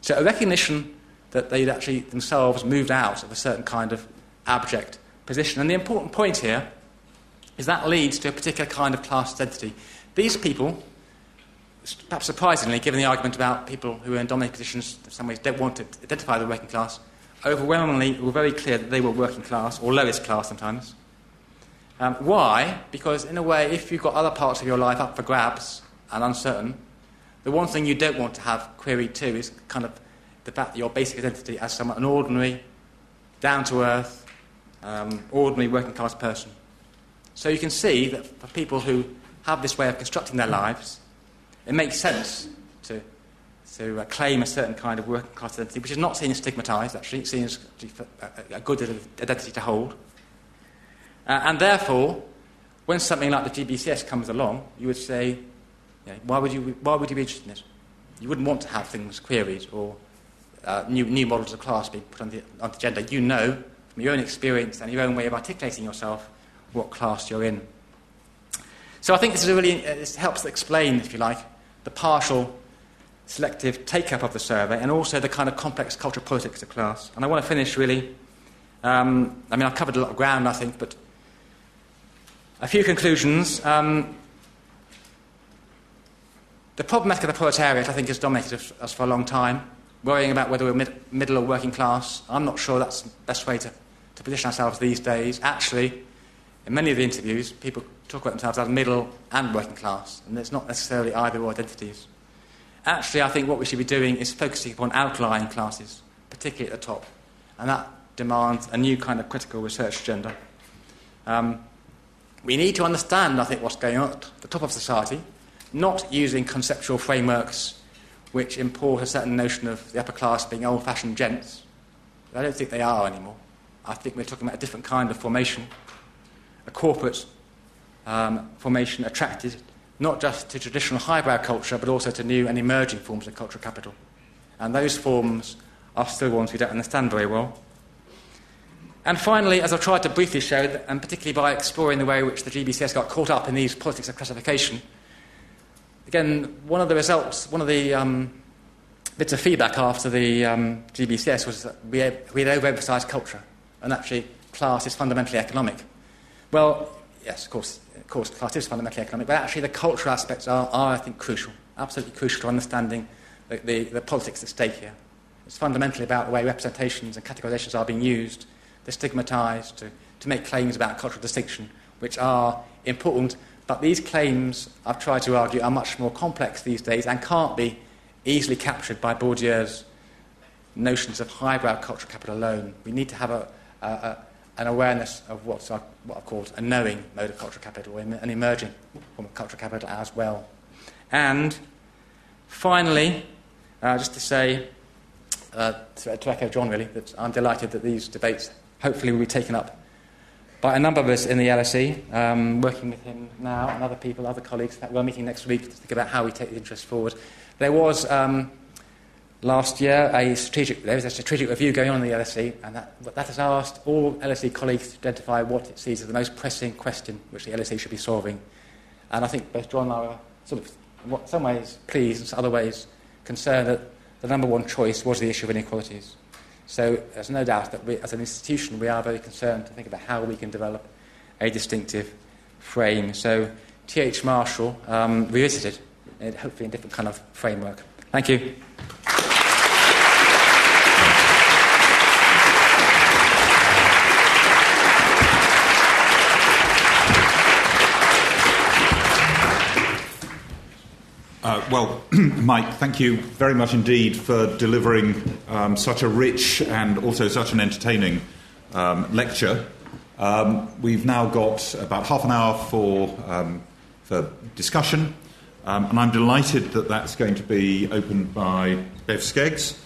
So a recognition that they'd actually themselves moved out of a certain kind of abject position. And the important point here is that leads to a particular kind of class identity. These people, perhaps surprisingly, given the argument about people who are in dominant positions in some ways don't want to identify the working class, overwhelmingly were very clear that they were working class, or lowest class sometimes. Um, why? Because, in a way, if you've got other parts of your life up for grabs and uncertain, the one thing you don't want to have queried too is kind of the fact that your basic identity as someone, an ordinary, down to earth, um, ordinary working class person. So you can see that for people who have this way of constructing their lives, it makes sense to, to uh, claim a certain kind of working class identity, which is not seen as stigmatised, actually, it's seen as a good identity to hold. Uh, and therefore, when something like the GBCS comes along, you would say, yeah, why, would you, why would you be interested in it? You wouldn't want to have things queried or uh, new, new models of class being put on the, on the agenda. You know from your own experience and your own way of articulating yourself what class you're in. So I think this, is really, uh, this helps explain, if you like, the partial selective take up of the survey and also the kind of complex cultural politics of class. And I want to finish really. Um, I mean, I've covered a lot of ground, I think, but a few conclusions. Um, the problematic of the proletariat, I think, has dominated us for a long time. Worrying about whether we're mid- middle or working class, I'm not sure that's the best way to, to position ourselves these days. Actually, in many of the interviews, people talk about themselves as middle and working class, and it's not necessarily either or identities. Actually, I think what we should be doing is focusing upon outlying classes, particularly at the top, and that demands a new kind of critical research agenda. Um, we need to understand, I think, what's going on at the top of society, not using conceptual frameworks which import a certain notion of the upper class being old fashioned gents. I don't think they are anymore. I think we're talking about a different kind of formation, a corporate um, formation attracted not just to traditional highbrow culture, but also to new and emerging forms of cultural capital. And those forms are still ones we don't understand very well. And finally, as I've tried to briefly show, and particularly by exploring the way in which the GBCS got caught up in these politics of classification, again, one of the results, one of the um, bits of feedback after the um, GBCS was that we had, overemphasised culture, and actually, class is fundamentally economic. Well, yes, of course, of course, class is fundamentally economic, but actually, the cultural aspects are, are I think, crucial, absolutely crucial to understanding the, the, the politics at stake here. It's fundamentally about the way representations and categorizations are being used, they're stigmatized, to, to make claims about cultural distinction, which are important but these claims, I've tried to argue, are much more complex these days and can't be easily captured by Bourdieu's notions of highbrow cultural capital alone. We need to have a, a, a, an awareness of what's our, what I've called a knowing mode of cultural capital, an emerging form of cultural capital as well. And finally, uh, just to say, uh, to, to echo John really, that I'm delighted that these debates hopefully will be taken up by a number of us in the LSE, um, working with him now and other people, other colleagues that we're meeting next week to think about how we take the interest forward. There was um, last year, a strategic, there was a strategic review going on in the LSE, and that, that has asked all LSE colleagues to identify what it sees as the most pressing question which the LSE should be solving. And I think both John and I are sort of, in some ways, pleased, in other ways, concerned that the number one choice was the issue of inequalities. So there's no doubt that we, as an institution, we are very concerned to think about how we can develop a distinctive frame. So T.H. Marshall um, revisited, it, hopefully in a different kind of framework. Thank you. Well, Mike, thank you very much indeed for delivering um, such a rich and also such an entertaining um, lecture. Um, we've now got about half an hour for, um, for discussion, um, and I'm delighted that that's going to be opened by Bev Skeggs.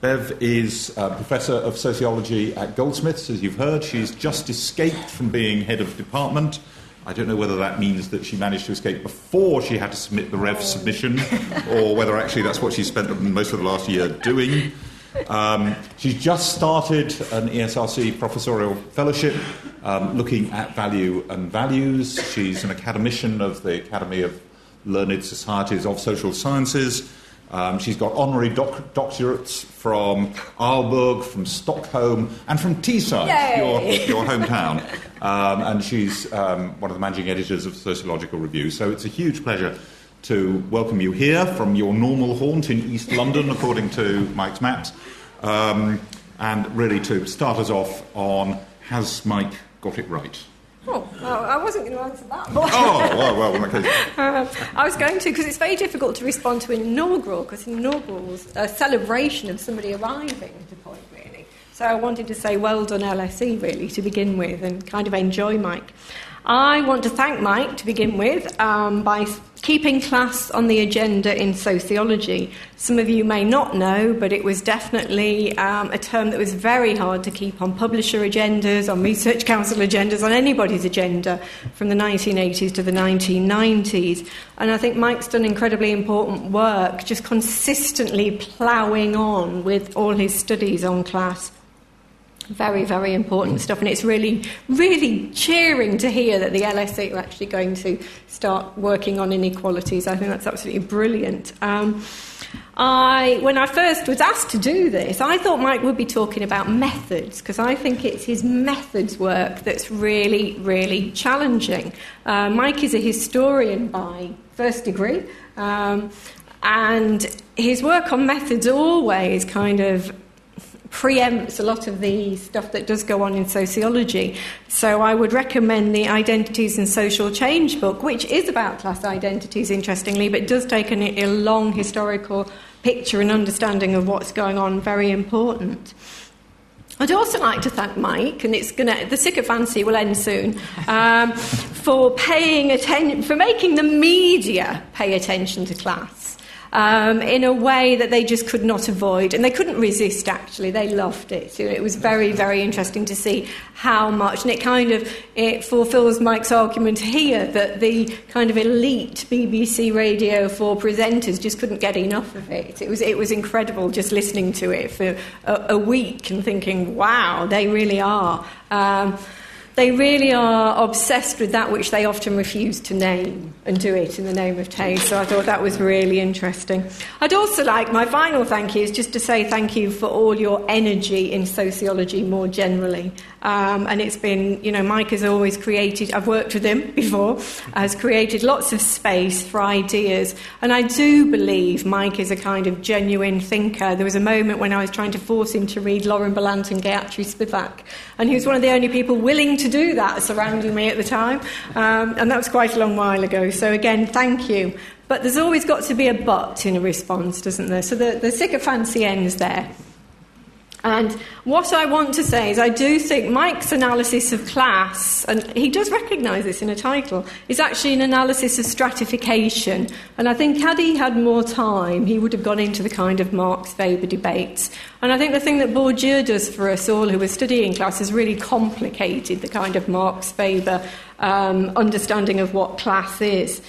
Bev is a professor of sociology at Goldsmiths, as you've heard. She's just escaped from being head of department I don't know whether that means that she managed to escape before she had to submit the REF submission, or whether actually that's what she spent most of the last year doing. Um, she's just started an ESRC professorial fellowship um, looking at value and values. She's an academician of the Academy of Learned Societies of Social Sciences. Um, she's got honorary doc- doctorates from Aalborg, from Stockholm, and from Teesside, your, your hometown. Um, and she's um, one of the managing editors of Sociological Review. So it's a huge pleasure to welcome you here from your normal haunt in East London, according to Mike's maps, um, and really to start us off on Has Mike Got It Right? Oh, well, I wasn't going to answer that. Oh, well, well, in that case. Uh, I was going to, because it's very difficult to respond to an inaugural, because inaugural's a celebration of somebody arriving at a point, really. So I wanted to say well done LSE, really, to begin with, and kind of enjoy Mike. I want to thank Mike to begin with um, by keeping class on the agenda in sociology. Some of you may not know, but it was definitely um, a term that was very hard to keep on publisher agendas, on research council agendas, on anybody's agenda from the 1980s to the 1990s. And I think Mike's done incredibly important work, just consistently ploughing on with all his studies on class very, very important stuff. And it's really, really cheering to hear that the LSE are actually going to start working on inequalities. I think that's absolutely brilliant. Um, I, when I first was asked to do this, I thought Mike would be talking about methods because I think it's his methods work that's really, really challenging. Uh, Mike is a historian by first degree, um, and his work on methods always kind of preempts a lot of the stuff that does go on in sociology. So I would recommend the Identities and Social Change book, which is about class identities, interestingly, but does take an, a long historical picture and understanding of what's going on, very important. I'd also like to thank Mike, and it's gonna the sycophancy will end soon, um, for paying attention, for making the media pay attention to class um, in a way that they just could not avoid. And they couldn't resist, actually. They loved it. It was very, very interesting to see how much. And it kind of it fulfills Mike's argument here that the kind of elite BBC Radio 4 presenters just couldn't get enough of it. It was, it was incredible just listening to it for a, a week and thinking, wow, they really are. Um, they really are obsessed with that which they often refuse to name and do it in the name of taste. So I thought that was really interesting. I'd also like, my final thank you is just to say thank you for all your energy in sociology more generally. Um, and it's been, you know, Mike has always created, I've worked with him before, has created lots of space for ideas. And I do believe Mike is a kind of genuine thinker. There was a moment when I was trying to force him to read Lauren Berlant and Gayatri Spivak, and he was one of the only people willing to do that surrounding me at the time. Um, and that was quite a long while ago. So, again, thank you. But there's always got to be a but in a response, doesn't there? So the, the sycophancy ends there. And what I want to say is, I do think Mike's analysis of class, and he does recognise this in a title, is actually an analysis of stratification. And I think had he had more time, he would have gone into the kind of Marx Weber debates. And I think the thing that Bourdieu does for us all who are studying class is really complicated the kind of Marx Weber um, understanding of what class is.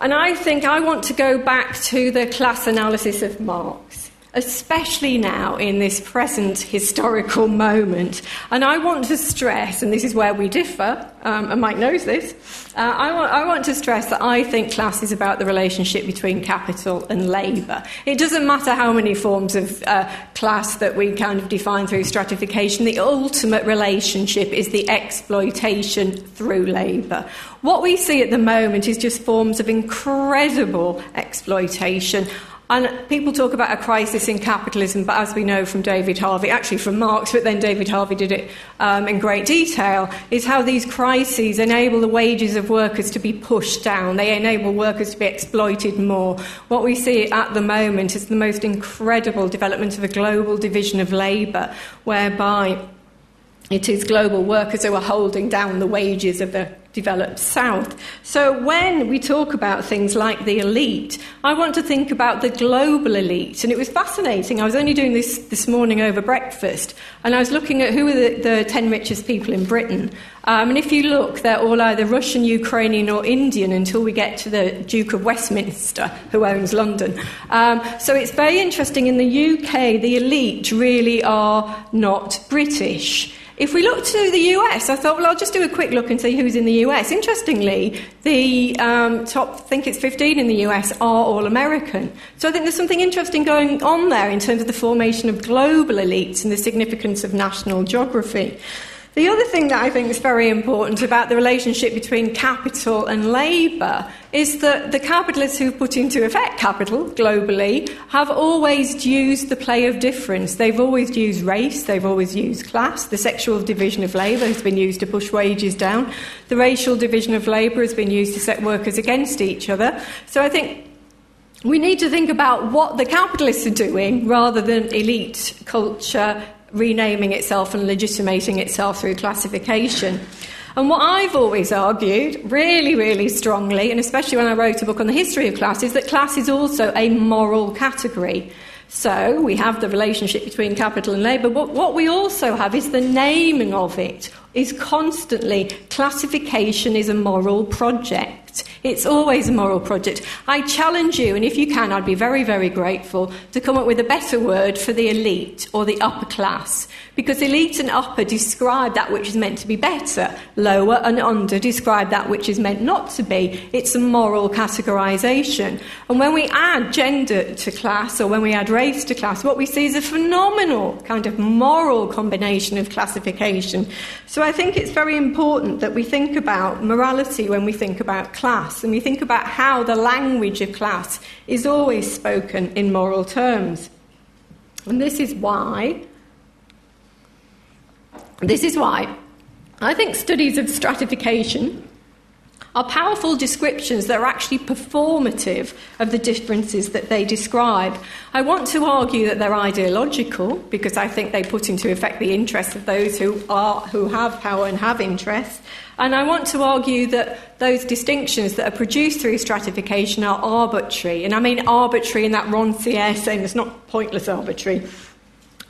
And I think I want to go back to the class analysis of Marx. Especially now in this present historical moment. And I want to stress, and this is where we differ, um, and Mike knows this, uh, I, want, I want to stress that I think class is about the relationship between capital and labour. It doesn't matter how many forms of uh, class that we kind of define through stratification, the ultimate relationship is the exploitation through labour. What we see at the moment is just forms of incredible exploitation and people talk about a crisis in capitalism, but as we know from David Harvey, actually from Marx, but then David Harvey did it um, in great detail, is how these crises enable the wages of workers to be pushed down. They enable workers to be exploited more. What we see at the moment is the most incredible development of a global division of labour, whereby it is global workers who are holding down the wages of the developed south. So when we talk about things like the elite, I want to think about the global elite. And it was fascinating. I was only doing this this morning over breakfast, and I was looking at who are the, the 10 richest people in Britain. Um, and if you look, they're all either Russian, Ukrainian, or Indian until we get to the Duke of Westminster, who owns London. Um, so it's very interesting. In the UK, the elite really are not British. If we look to the US, I thought, well, I'll just do a quick look and see who's in the US. Interestingly, the um, top, I think it's 15 in the US, are all American. So I think there's something interesting going on there in terms of the formation of global elites and the significance of national geography. The other thing that I think is very important about the relationship between capital and labour is that the capitalists who put into effect capital globally have always used the play of difference. They've always used race, they've always used class. The sexual division of labour has been used to push wages down. The racial division of labour has been used to set workers against each other. So I think we need to think about what the capitalists are doing rather than elite culture renaming itself and legitimating itself through classification. And what I've always argued, really, really strongly, and especially when I wrote a book on the history of class, is that class is also a moral category. So we have the relationship between capital and labour, but what we also have is the naming of it is constantly classification is a moral project. It's always a moral project. I challenge you, and if you can, I'd be very, very grateful to come up with a better word for the elite or the upper class. Because elite and upper describe that which is meant to be better, lower and under describe that which is meant not to be. It's a moral categorisation. And when we add gender to class or when we add race to class, what we see is a phenomenal kind of moral combination of classification. So I think it's very important that we think about morality when we think about class and we think about how the language of class is always spoken in moral terms. And this is why this is why I think studies of stratification are powerful descriptions that are actually performative of the differences that they describe. I want to argue that they're ideological because I think they put into effect the interests of those who are who have power and have interests. And I want to argue that those distinctions that are produced through stratification are arbitrary. And I mean arbitrary in that Rancière saying it's not pointless arbitrary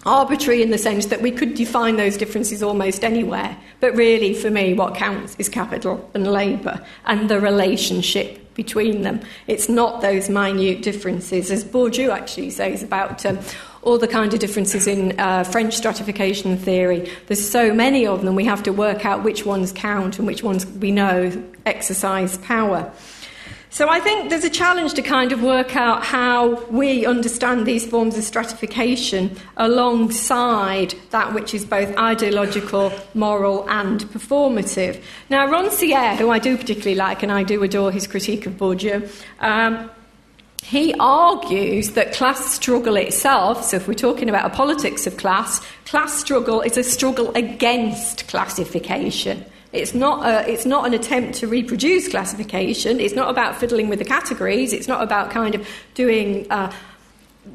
arbitrary in the sense that we could define those differences almost anywhere. But really, for me, what counts is capital and labour and the relationship between them. It's not those minute differences, as Bourdieu actually says about. Um, all the kind of differences in uh, French stratification theory. There's so many of them, we have to work out which ones count and which ones we know exercise power. So I think there's a challenge to kind of work out how we understand these forms of stratification alongside that which is both ideological, moral, and performative. Now, Rancière, who I do particularly like, and I do adore his critique of Bourdieu, um, he argues that class struggle itself, so if we're talking about a politics of class, class struggle is a struggle against classification. It's not, a, it's not an attempt to reproduce classification. It's not about fiddling with the categories. It's not about kind of doing uh,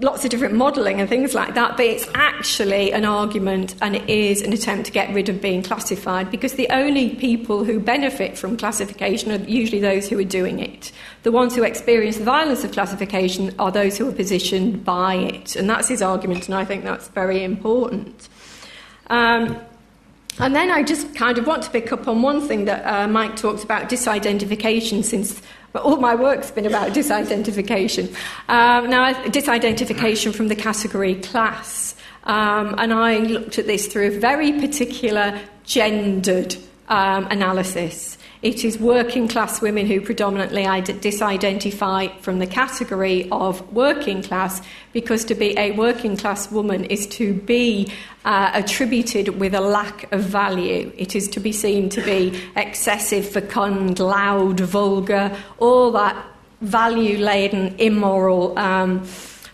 lots of different modelling and things like that. But it's actually an argument and it is an attempt to get rid of being classified because the only people who benefit from classification are usually those who are doing it. The ones who experience the violence of classification are those who are positioned by it. And that's his argument, and I think that's very important. Um, and then I just kind of want to pick up on one thing that uh, Mike talked about disidentification since all my work's been about disidentification. Um, now, disidentification from the category class. Um, and I looked at this through a very particular gendered um, analysis. It is working class women who predominantly disidentify from the category of working class because to be a working class woman is to be uh, attributed with a lack of value. It is to be seen to be excessive, fecund, loud, vulgar, all that value laden, immoral. Um,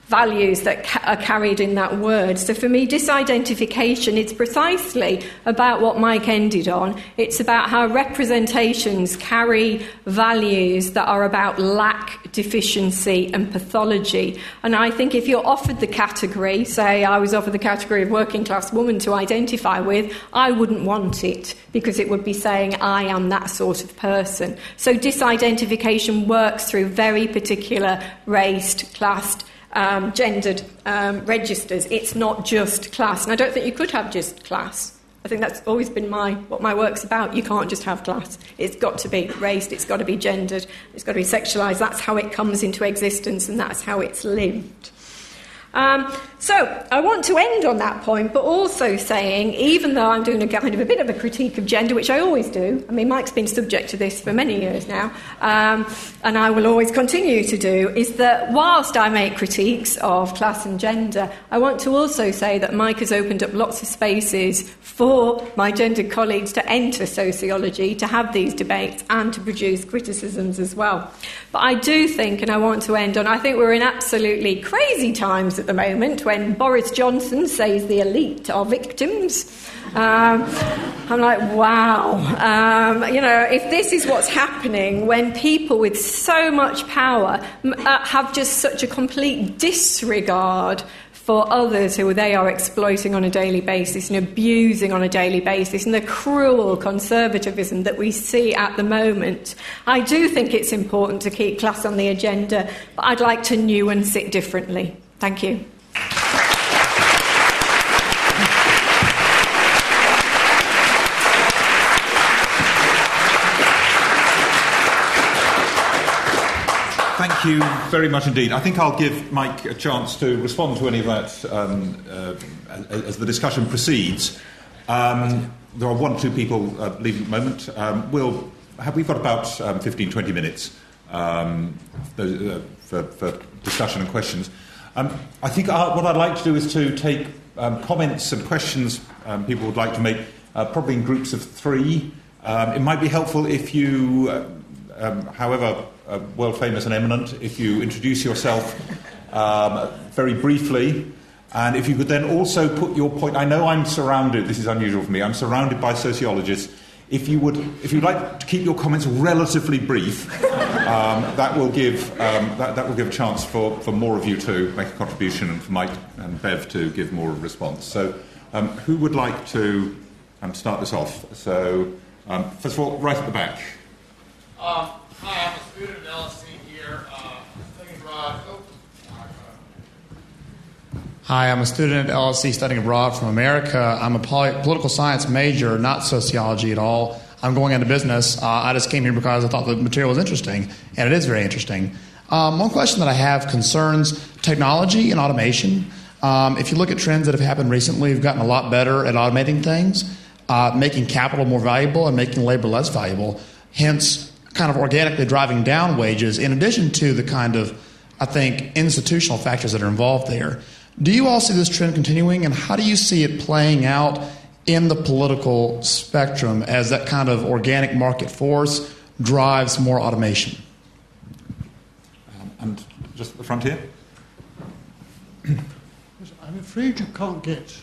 values that ca- are carried in that word. So for me, disidentification, is precisely about what Mike ended on. It's about how representations carry values that are about lack, deficiency, and pathology. And I think if you're offered the category, say I was offered the category of working class woman to identify with, I wouldn't want it because it would be saying I am that sort of person. So disidentification works through very particular raced, classed, um, gendered um, registers. It's not just class. And I don't think you could have just class. I think that's always been my, what my work's about. You can't just have class. It's got to be raced, it's got to be gendered, it's got to be sexualised. That's how it comes into existence and that's how it's lived. Um, so I want to end on that point, but also saying, even though I'm doing a kind of a bit of a critique of gender, which I always do, I mean, Mike's been subject to this for many years now, um, and I will always continue to do, is that whilst I make critiques of class and gender, I want to also say that Mike has opened up lots of spaces for my gendered colleagues to enter sociology, to have these debates, and to produce criticisms as well. But I do think, and I want to end on, I think we're in absolutely crazy times at the moment when Boris Johnson says the elite are victims. Um, I'm like, wow. Um, you know, if this is what's happening when people with so much power uh, have just such a complete disregard for others who they are exploiting on a daily basis and abusing on a daily basis, and the cruel conservatism that we see at the moment. I do think it's important to keep class on the agenda, but I'd like to nuance it differently. Thank you. Thank you very much indeed. I think I'll give Mike a chance to respond to any of that um, uh, as the discussion proceeds. Um, there are one or two people uh, leaving at the moment. Um, we'll have, we've got about um, 15, 20 minutes um, uh, for, for, discussion and questions. Um, I think uh, what I'd like to do is to take um, comments and questions um, people would like to make, uh, probably in groups of three. It might be helpful if you, uh, however uh, world famous and eminent, if you introduce yourself um, very briefly. And if you could then also put your point, I know I'm surrounded, this is unusual for me, I'm surrounded by sociologists if you would, if you'd like to keep your comments relatively brief, um, that will give um, that, that, will give a chance for, for more of you to make a contribution, and for Mike and Bev to give more of a response. So, um, who would like to um, start this off? So, um, first of all, right at the back. Uh, hi, I'm a student at LSE here. Uh, Hi, I'm a student at LSE studying abroad from America. I'm a poly- political science major, not sociology at all. I'm going into business. Uh, I just came here because I thought the material was interesting, and it is very interesting. Um, one question that I have concerns technology and automation. Um, if you look at trends that have happened recently, we've gotten a lot better at automating things, uh, making capital more valuable and making labor less valuable, hence, kind of organically driving down wages, in addition to the kind of, I think, institutional factors that are involved there. Do you all see this trend continuing, and how do you see it playing out in the political spectrum as that kind of organic market force drives more automation? Um, and just at the front here. I'm afraid you can't get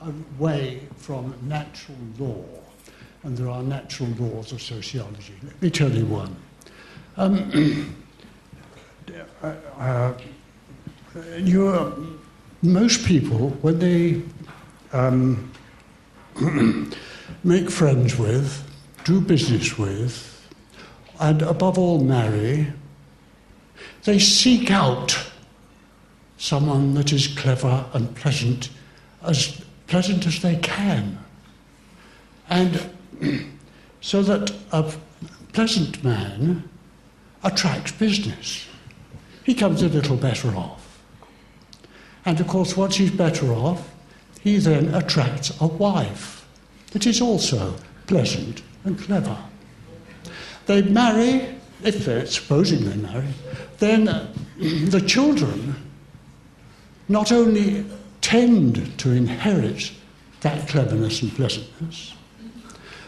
away from natural law, and there are natural laws of sociology. Let me tell you one. Um, uh, you most people, when they um, make friends with, do business with, and above all marry, they seek out someone that is clever and pleasant, as pleasant as they can. And so that a pleasant man attracts business. He comes a little better off. And of course, once he's better off, he then attracts a wife that is also pleasant and clever. They marry, if they're supposing they marry, then uh, the children not only tend to inherit that cleverness and pleasantness,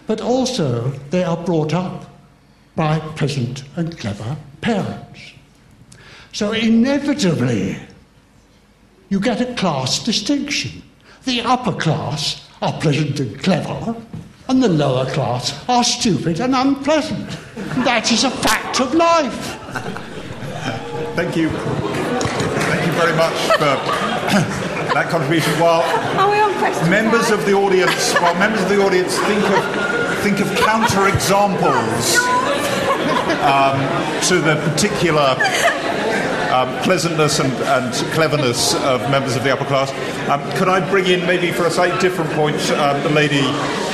but also they are brought up by pleasant and clever parents. So inevitably, you get a class distinction. The upper class are pleasant and clever, and the lower class are stupid and unpleasant. That is a fact of life. Thank you. Thank you very much for that contribution. While members of the audience, while members of the audience think of think of counterexamples um, to the particular um, pleasantness and, and, cleverness of members of the upper class. Um, could I bring in, maybe for a slightly different point, um, the lady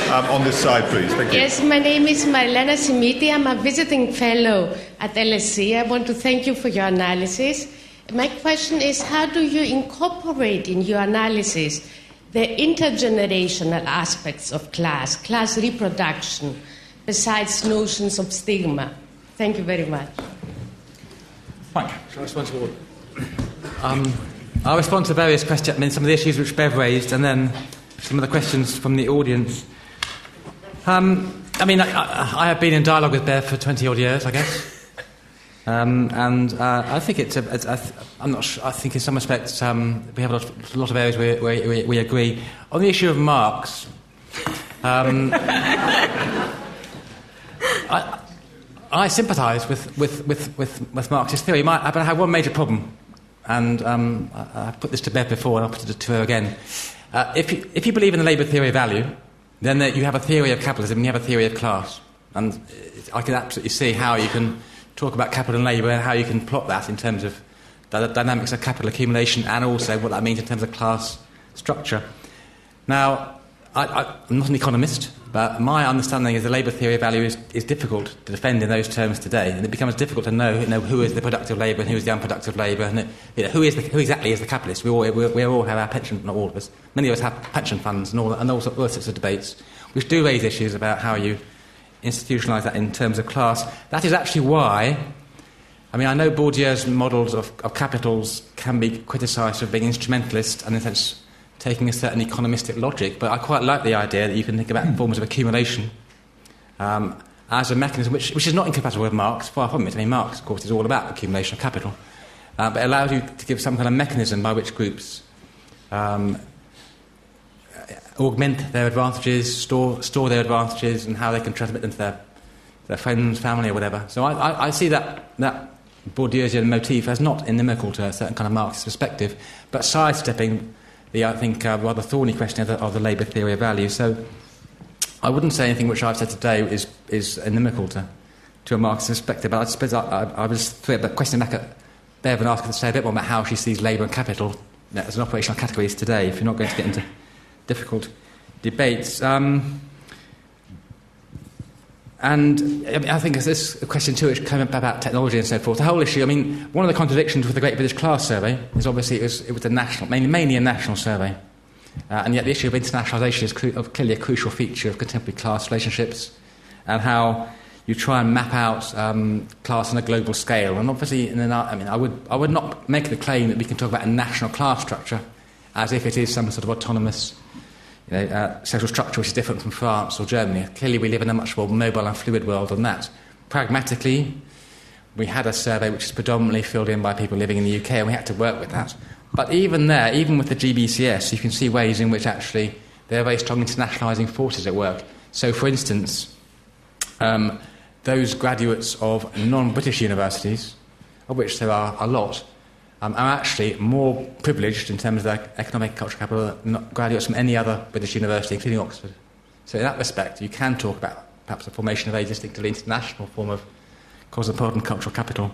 um, on this side, please? Thank you. Yes, my name is Marilena Simiti. I'm a visiting fellow at LSE. I want to thank you for your analysis. My question is how do you incorporate in your analysis the intergenerational aspects of class, class reproduction, besides notions of stigma? Thank you very much. Mike. Shall I respond to all? Um, I'll respond to various questions, I mean, some of the issues which Bev raised, and then some of the questions from the audience. Um, I mean, I, I, have been in dialogue with Bev for 20 odd years, I guess. Um, and uh, I think it's, a, it's a, I'm not sure, I think in some respects um, we have a lot, a lot of areas where, we, we agree. On the issue of Marx, um, I, I sympathise with, with, with, with, with Marxist theory, but I have one major problem, and um, I, have put this to bed before, and I'll put it to her again. Uh, if, you, if you believe in the Labour theory of value, then you have a theory of capitalism and you have a theory of class. And I can absolutely see how you can talk about capital and labour and how you can plot that in terms of the dynamics of capital accumulation and also what that means in terms of class structure. Now, I, am not an economist, but my understanding is the labour theory of value is, is, difficult to defend in those terms today, and it becomes difficult to know, you know who is the productive labour and who is the unproductive labour, and you know, who, is the, who exactly is the capitalist. We all, we, we, all have our pension, not all of us, many of us have pension funds and all, and all sorts of debates, which do raise issues about how you institutionalise that in terms of class. That is actually why, I mean, I know Bourdieu's models of, of capitals can be criticised for being instrumentalist and in a sense taking a certain economistic logic, but I quite like the idea that you can think about forms of accumulation um, as a mechanism which, which is not incompatible with Marx, far from it. I mean, Marx, of course, is all about accumulation of capital, uh, but it allows you to give some kind of mechanism by which groups um, augment their advantages, store, store their advantages, and how they can transmit them to their, their friends, family, or whatever. So I, I, I see that, that Bourdieusian motif as not inimical to a certain kind of Marxist perspective, but sidestepping the, I think, uh, rather thorny question of the, of the labour theory of value. So I wouldn't say anything which I've said today is, is inimical to, to a Marxist perspective, but I suppose I, I, I was throw the question back at Bev and ask her to say a bit more about how she sees labour and capital as an operational categories today, if you're not going to get into difficult debates. Um, and I think this question too, which came up about technology and so forth. The whole issue. I mean, one of the contradictions with the Great British Class Survey is obviously it was, it was a national, mainly, mainly a national survey, uh, and yet the issue of internationalisation is cru- clearly a crucial feature of contemporary class relationships, and how you try and map out um, class on a global scale. And obviously, in an, I mean, I would I would not make the claim that we can talk about a national class structure as if it is some sort of autonomous you know, uh, social structure which is different from France or Germany. Clearly, we live in a much more mobile and fluid world than that. Pragmatically, we had a survey which is predominantly filled in by people living in the UK, and we had to work with that. But even there, even with the GBCS, you can see ways in which actually there are very strong internationalising forces at work. So, for instance, um, those graduates of non British universities, of which there are a lot, um, are actually more privileged in terms of their economic cultural capital than graduates from any other British university, including Oxford. So, in that respect, you can talk about perhaps the formation of a distinctively international form of cosmopolitan cultural capital.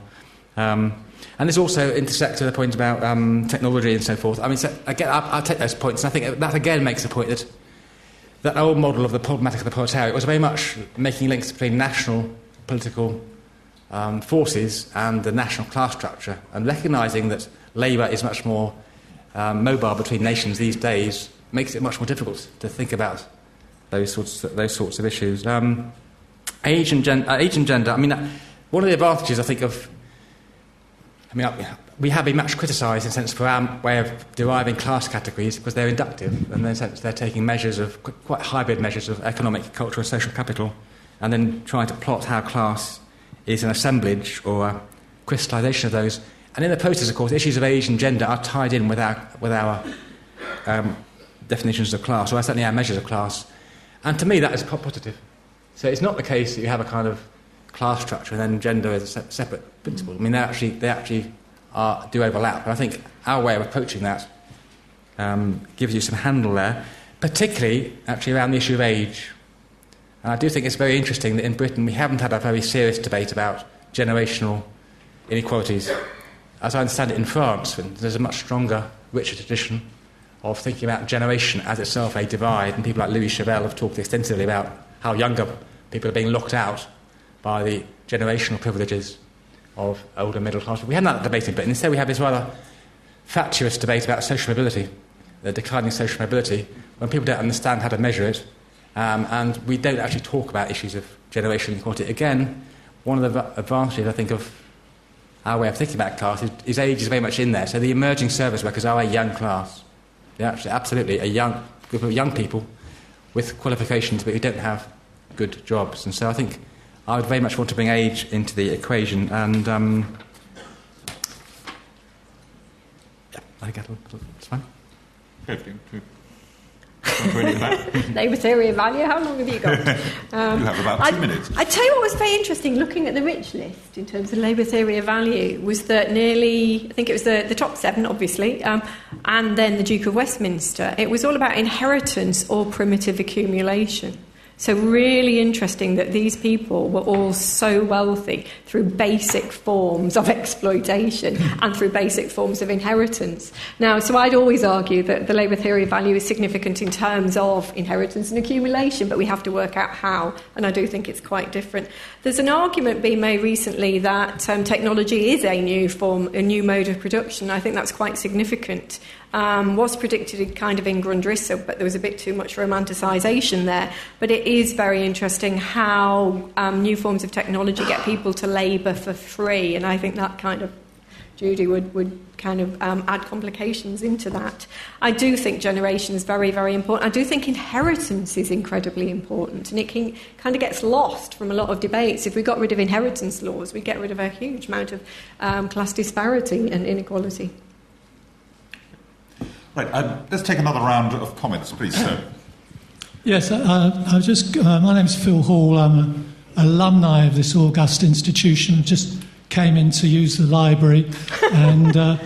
Um, and this also intersects with the point about um, technology and so forth. I mean, so again, I'll, I'll, take those points, and I think that again makes the point that that old model of the problematic of the proletariat was very much making links between national political um, forces and the national class structure, and recognising that labour is much more um, mobile between nations these days makes it much more difficult to think about those sorts of, those sorts of issues. Um, age, and gen- uh, age and gender, I mean, uh, one of the advantages, I think, of. I mean, uh, we have been much criticised in a sense for our way of deriving class categories because they're inductive, and in a sense they're taking measures of quite hybrid measures of economic, cultural, and social capital, and then trying to plot how class is an assemblage or a crystallisation of those. And in the process, of course, issues of age and gender are tied in with our, with our um, definitions of class, or certainly our measures of class. And to me, that is positive. So it's not the case that you have a kind of class structure and then gender is a se- separate principle. I mean, they actually, they actually are, do overlap. And I think our way of approaching that um, gives you some handle there, particularly actually around the issue of age. And I do think it's very interesting that in Britain we haven't had a very serious debate about generational inequalities. As I understand it, in France, there's a much stronger, richer tradition of thinking about generation as itself a divide, and people like Louis Chauvel have talked extensively about how younger people are being locked out by the generational privileges of older middle class. We haven't had that debate in Britain. Instead, we have this rather fatuous debate about social mobility, the declining social mobility, when people don't understand how to measure it, um, and we don't actually talk about issues of generational inequality. Again, one of the advantages, I think, of our way of thinking about class is, is age is very much in there. So the emerging service workers are a young class. They're actually absolutely a young group of young people with qualifications but who don't have good jobs. And so I think I would very much want to bring age into the equation. And um, yeah, I think that's fine. Labour theory of value. How long have you got? Um, you have about two I, minutes. I tell you what was very interesting looking at the rich list in terms of Labour theory of value was that nearly, I think it was the, the top seven, obviously, um, and then the Duke of Westminster. It was all about inheritance or primitive accumulation. So, really interesting that these people were all so wealthy through basic forms of exploitation and through basic forms of inheritance. Now, so I'd always argue that the labour theory of value is significant in terms of inheritance and accumulation, but we have to work out how, and I do think it's quite different. There's an argument being made recently that um, technology is a new form, a new mode of production. I think that's quite significant um, was predicted kind of in Grundrisse, but there was a bit too much romanticisation there. But it is very interesting how um, new forms of technology get people to labour for free, and I think that kind of Judy would, would kind of um, add complications into that. I do think generation is very, very important. I do think inheritance is incredibly important, and it can, kind of gets lost from a lot of debates. If we got rid of inheritance laws, we get rid of a huge amount of um, class disparity and inequality. Right, uh, let's take another round of comments, please, sir. Yes, uh, I was just. Uh, my name is Phil Hall. I'm an alumni of this august institution. Just came in to use the library, and uh,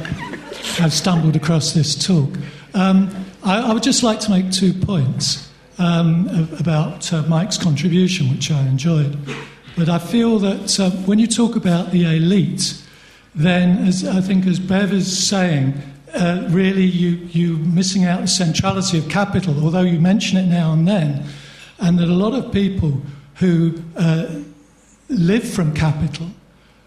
I've stumbled across this talk. Um, I, I, would just like to make two points um, about uh, Mike's contribution, which I enjoyed. But I feel that uh, when you talk about the elite, then, as I think as Bev is saying, uh, really you, you missing out the centrality of capital, although you mention it now and then, and that a lot of people who uh, live from capital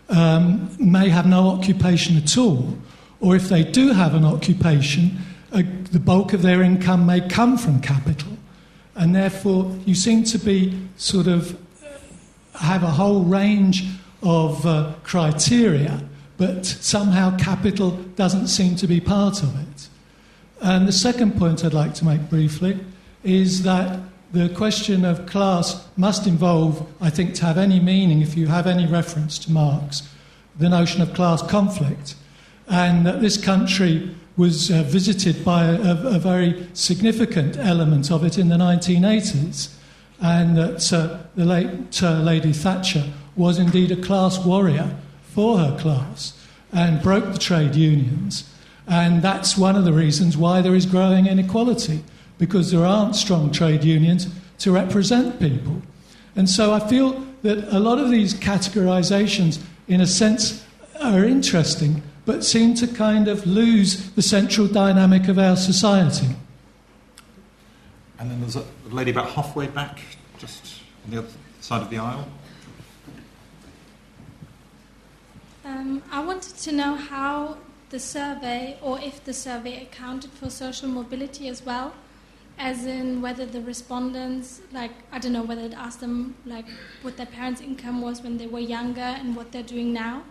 um, may have no occupation at all, or if they do have an occupation, uh, the bulk of their income may come from capital. And therefore, you seem to be sort of uh, have a whole range of uh, criteria but somehow capital doesn't seem to be part of it. And the second point I'd like to make briefly is that the question of class must involve, I think, to have any meaning, if you have any reference to Marx, the notion of class conflict. And that this country was uh, visited by a, a, very significant element of it in the 1980s, and that uh, the late uh, Lady Thatcher was indeed a class warrior for her class and broke the trade unions. And that's one of the reasons why there is growing inequality, because there aren't strong trade unions to represent people. And so I feel that a lot of these categorizations, in a sense, are interesting, but seem to kind of lose the central dynamic of our society. And then there's a lady about halfway back, just on the other side of the aisle. Um, I wanted to know how the survey, or if the survey accounted for social mobility as well, as in whether the respondents, like, I don't know, whether it asked them, like, what their parents' income was when they were younger and what they're doing now.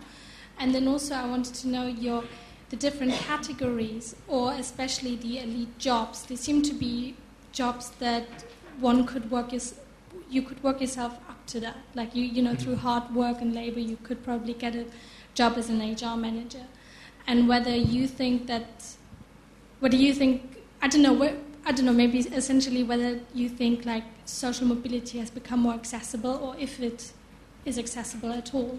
And then also, I wanted to know your the different categories, or especially the elite jobs. They seem to be jobs that one could work as you could work yourself up to that. Like you, you know, mm-hmm. through hard work and labor, you could probably get a job as an HR manager, and whether you think that, what do you think? I don't know. What, I don't know. Maybe essentially whether you think like social mobility has become more accessible, or if it is accessible at all.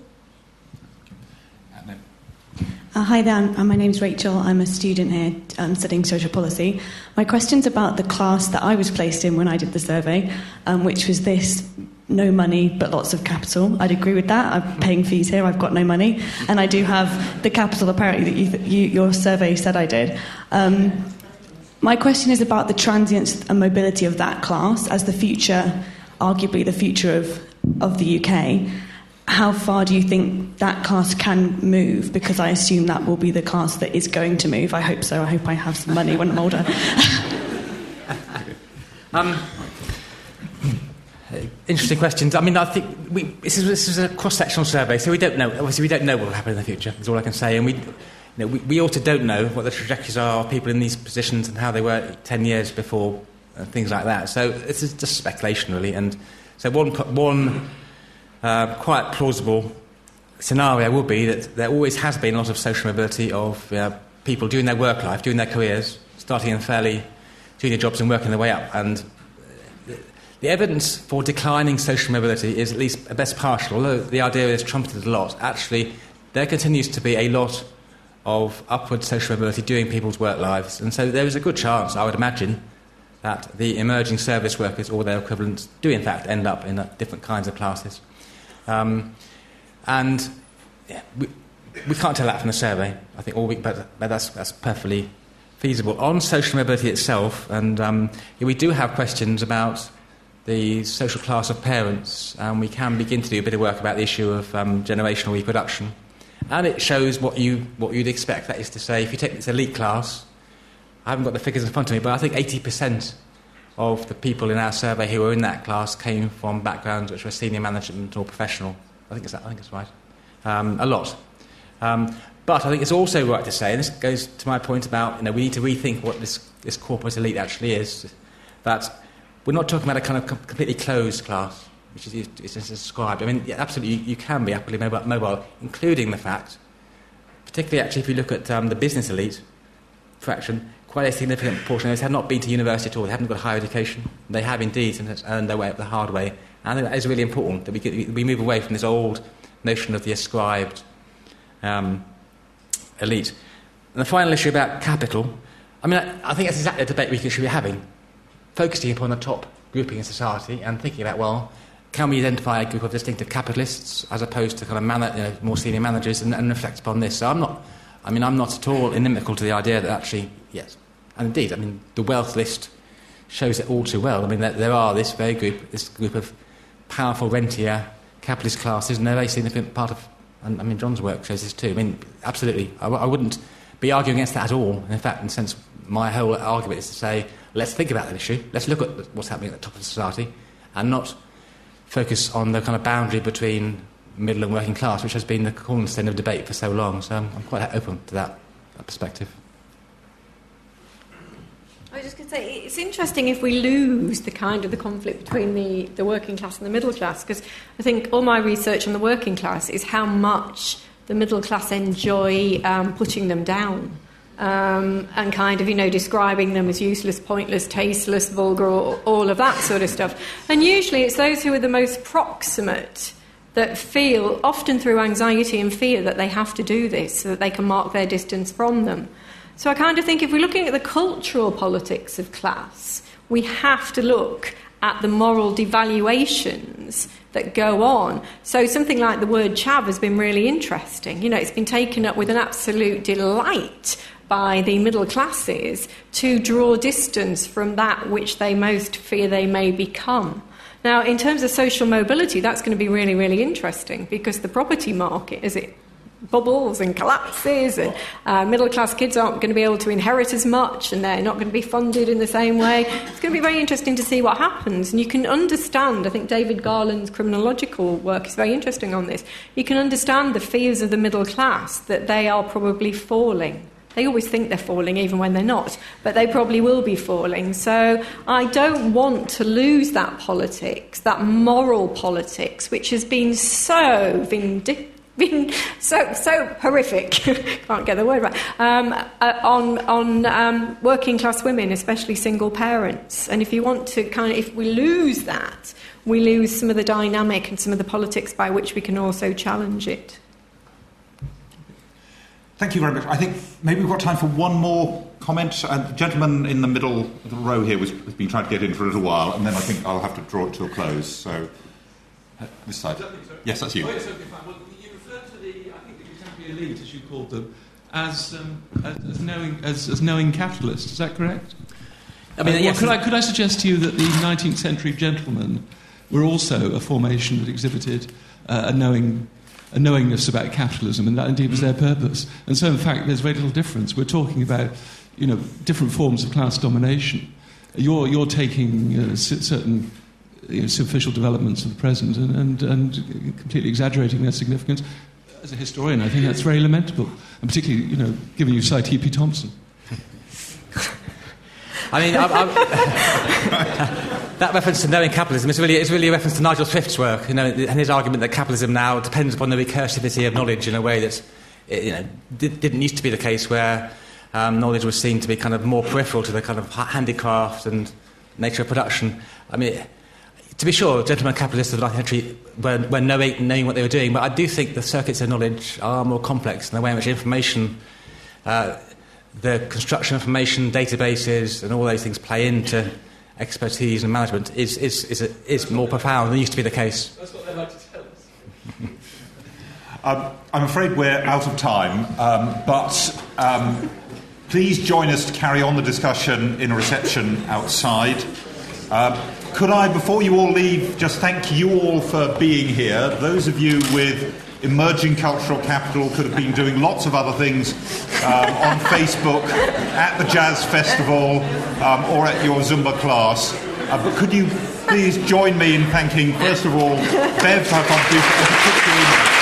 Uh, hi there, my name's Rachel. I'm a student here um, studying social policy. My question's about the class that I was placed in when I did the survey, um, which was this no money but lots of capital. I'd agree with that. I'm paying fees here, I've got no money, and I do have the capital apparently that you, you, your survey said I did. Um, my question is about the transience and mobility of that class as the future, arguably the future of, of the UK. How far do you think that class can move? Because I assume that will be the class that is going to move. I hope so. I hope I have some money when I'm older. um, Interesting questions. I mean, I think we, this, is, this is a cross-sectional survey, so we don't know. Obviously, we don't know what will happen in the future. Is all I can say. And we, you know, we, we also don't know what the trajectories are of people in these positions and how they were ten years before, and things like that. So this is just speculation, really. And so one, one uh, quite plausible scenario would be that there always has been a lot of social mobility of people doing their work life, doing their careers, starting in fairly junior jobs and working their way up. And the evidence for declining social mobility is at least best partial, although the idea is trumpeted a lot. Actually, there continues to be a lot of upward social mobility during people's work lives, and so there is a good chance, I would imagine, that the emerging service workers or their equivalents do in fact end up in different kinds of classes. Um, and yeah, we, we can't tell that from the survey, I think, all we, but, but that's, that's perfectly feasible. On social mobility itself, and um, we do have questions about the social class of parents, and we can begin to do a bit of work about the issue of um, generational reproduction. And it shows what, you, what you'd expect. That is to say, if you take this elite class, I haven't got the figures in front of me, but I think 80% of the people in our survey who were in that class came from backgrounds which were senior management or professional. I think it's, I think it's right. Um, a lot. Um, but I think it's also right to say, and this goes to my point about you know, we need to rethink what this, this corporate elite actually is, that we're not talking about a kind of completely closed class, which is, is described. I mean, yeah, absolutely, you, you, can be upwardly mobile, mobile, including the fact, particularly actually if you look at um, the business elite fraction, quite a significant proportion of those have not been to university at all. They haven't got a higher education. They have indeed and earned their way up the hard way. And I think that is really important that we, get, we move away from this old notion of the ascribed um, elite. And the final issue about capital, I mean, I, I think that's exactly the debate we should be having focusing upon the top grouping in society and thinking about, well, can we identify a group of distinctive capitalists as opposed to kind of man- you know, more senior managers and, and, reflect upon this? So I'm not, I mean, I'm not at all inimical to the idea that actually, yes, and indeed, I mean, the wealth list shows it all too well. I mean, there, there are this very group, this group of powerful rentier capitalist classes, and they're a very significant part of, and I mean, John's work shows this too. I mean, absolutely, I, I wouldn't be arguing against that at all. In fact, in a sense, my whole argument is to say, let's think about that issue. Let's look at what's happening at the top of society and not focus on the kind of boundary between middle and working class, which has been the cornerstone of debate for so long. So I'm, I'm quite open to that, that perspective. I was just going to say, it's interesting if we lose the kind of the conflict between the, the working class and the middle class, because I think all my research on the working class is how much the middle class enjoy um, putting them down um, and kind of, you know, describing them as useless, pointless, tasteless, vulgar, all of that sort of stuff. And usually it's those who are the most proximate that feel, often through anxiety and fear, that they have to do this so that they can mark their distance from them. So I kind of think if we're looking at the cultural politics of class, we have to look at the moral devaluations that go on. So something like the word chav has been really interesting. You know, it's been taken up with an absolute delight by the middle classes to draw distance from that which they most fear they may become. Now, in terms of social mobility, that's going to be really, really interesting because the property market, as it bubbles and collapses, and uh, middle class kids aren't going to be able to inherit as much, and they're not going to be funded in the same way. It's going to be very interesting to see what happens. And you can understand, I think David Garland's criminological work is very interesting on this. You can understand the fears of the middle class that they are probably falling. They always think they're falling, even when they're not, but they probably will be falling. So I don't want to lose that politics, that moral politics, which has been so vindictive been so so horrific. Can't get the word right um, uh, on on um, working class women, especially single parents. And if you want to kind of, if we lose that, we lose some of the dynamic and some of the politics by which we can also challenge it. Thank you very much. I think maybe we've got time for one more comment. A uh, gentleman in the middle of the row here was, has been trying to get in for a little while, and then I think I'll have to draw it to a close. So, uh, this side. Yes, that's you. Oh, yes, okay, fine. Well, you referred to the, I think the contemporary elite, as you called them, as, um, as, as, knowing, as, as knowing capitalists. Is that correct? I mean, uh, yes. could, I, could I suggest to you that the 19th century gentlemen were also a formation that exhibited uh, a knowing a knowingness about capitalism, and that indeed was their purpose. And so, in fact, there's very little difference. We're talking about you know, different forms of class domination. You're, you're taking uh, certain you know, superficial developments of the present and, and, and completely exaggerating their significance. As a historian, I think that's very lamentable, and particularly, you know, given you cite E.P. Thompson. I mean, I, I, that reference to knowing capitalism is really, is really a reference to Nigel Thrift's work, you know, and his argument that capitalism now depends upon the recursivity of knowledge in a way that you know, did, didn't used to be the case, where um, knowledge was seen to be kind of more peripheral to the kind of handicraft and nature of production. I mean, to be sure, gentlemen capitalists of the 19th century were, were knowing, knowing what they were doing, but I do think the circuits of knowledge are more complex in the way in which information. Uh, the construction of information, databases, and all those things play into expertise and management is, is, is, a, is more profound than used to be the case. That's what they like to tell us. um, I'm afraid we're out of time, um, but um, please join us to carry on the discussion in a reception outside. Could I, before you all leave, just thank you all for being here? Those of you with emerging cultural capital, could have been doing lots of other things um, on Facebook, at the Jazz Festival, um, or at your Zumba class. Uh, but could you please join me in thanking, first of all, Bev for her contribution, and particularly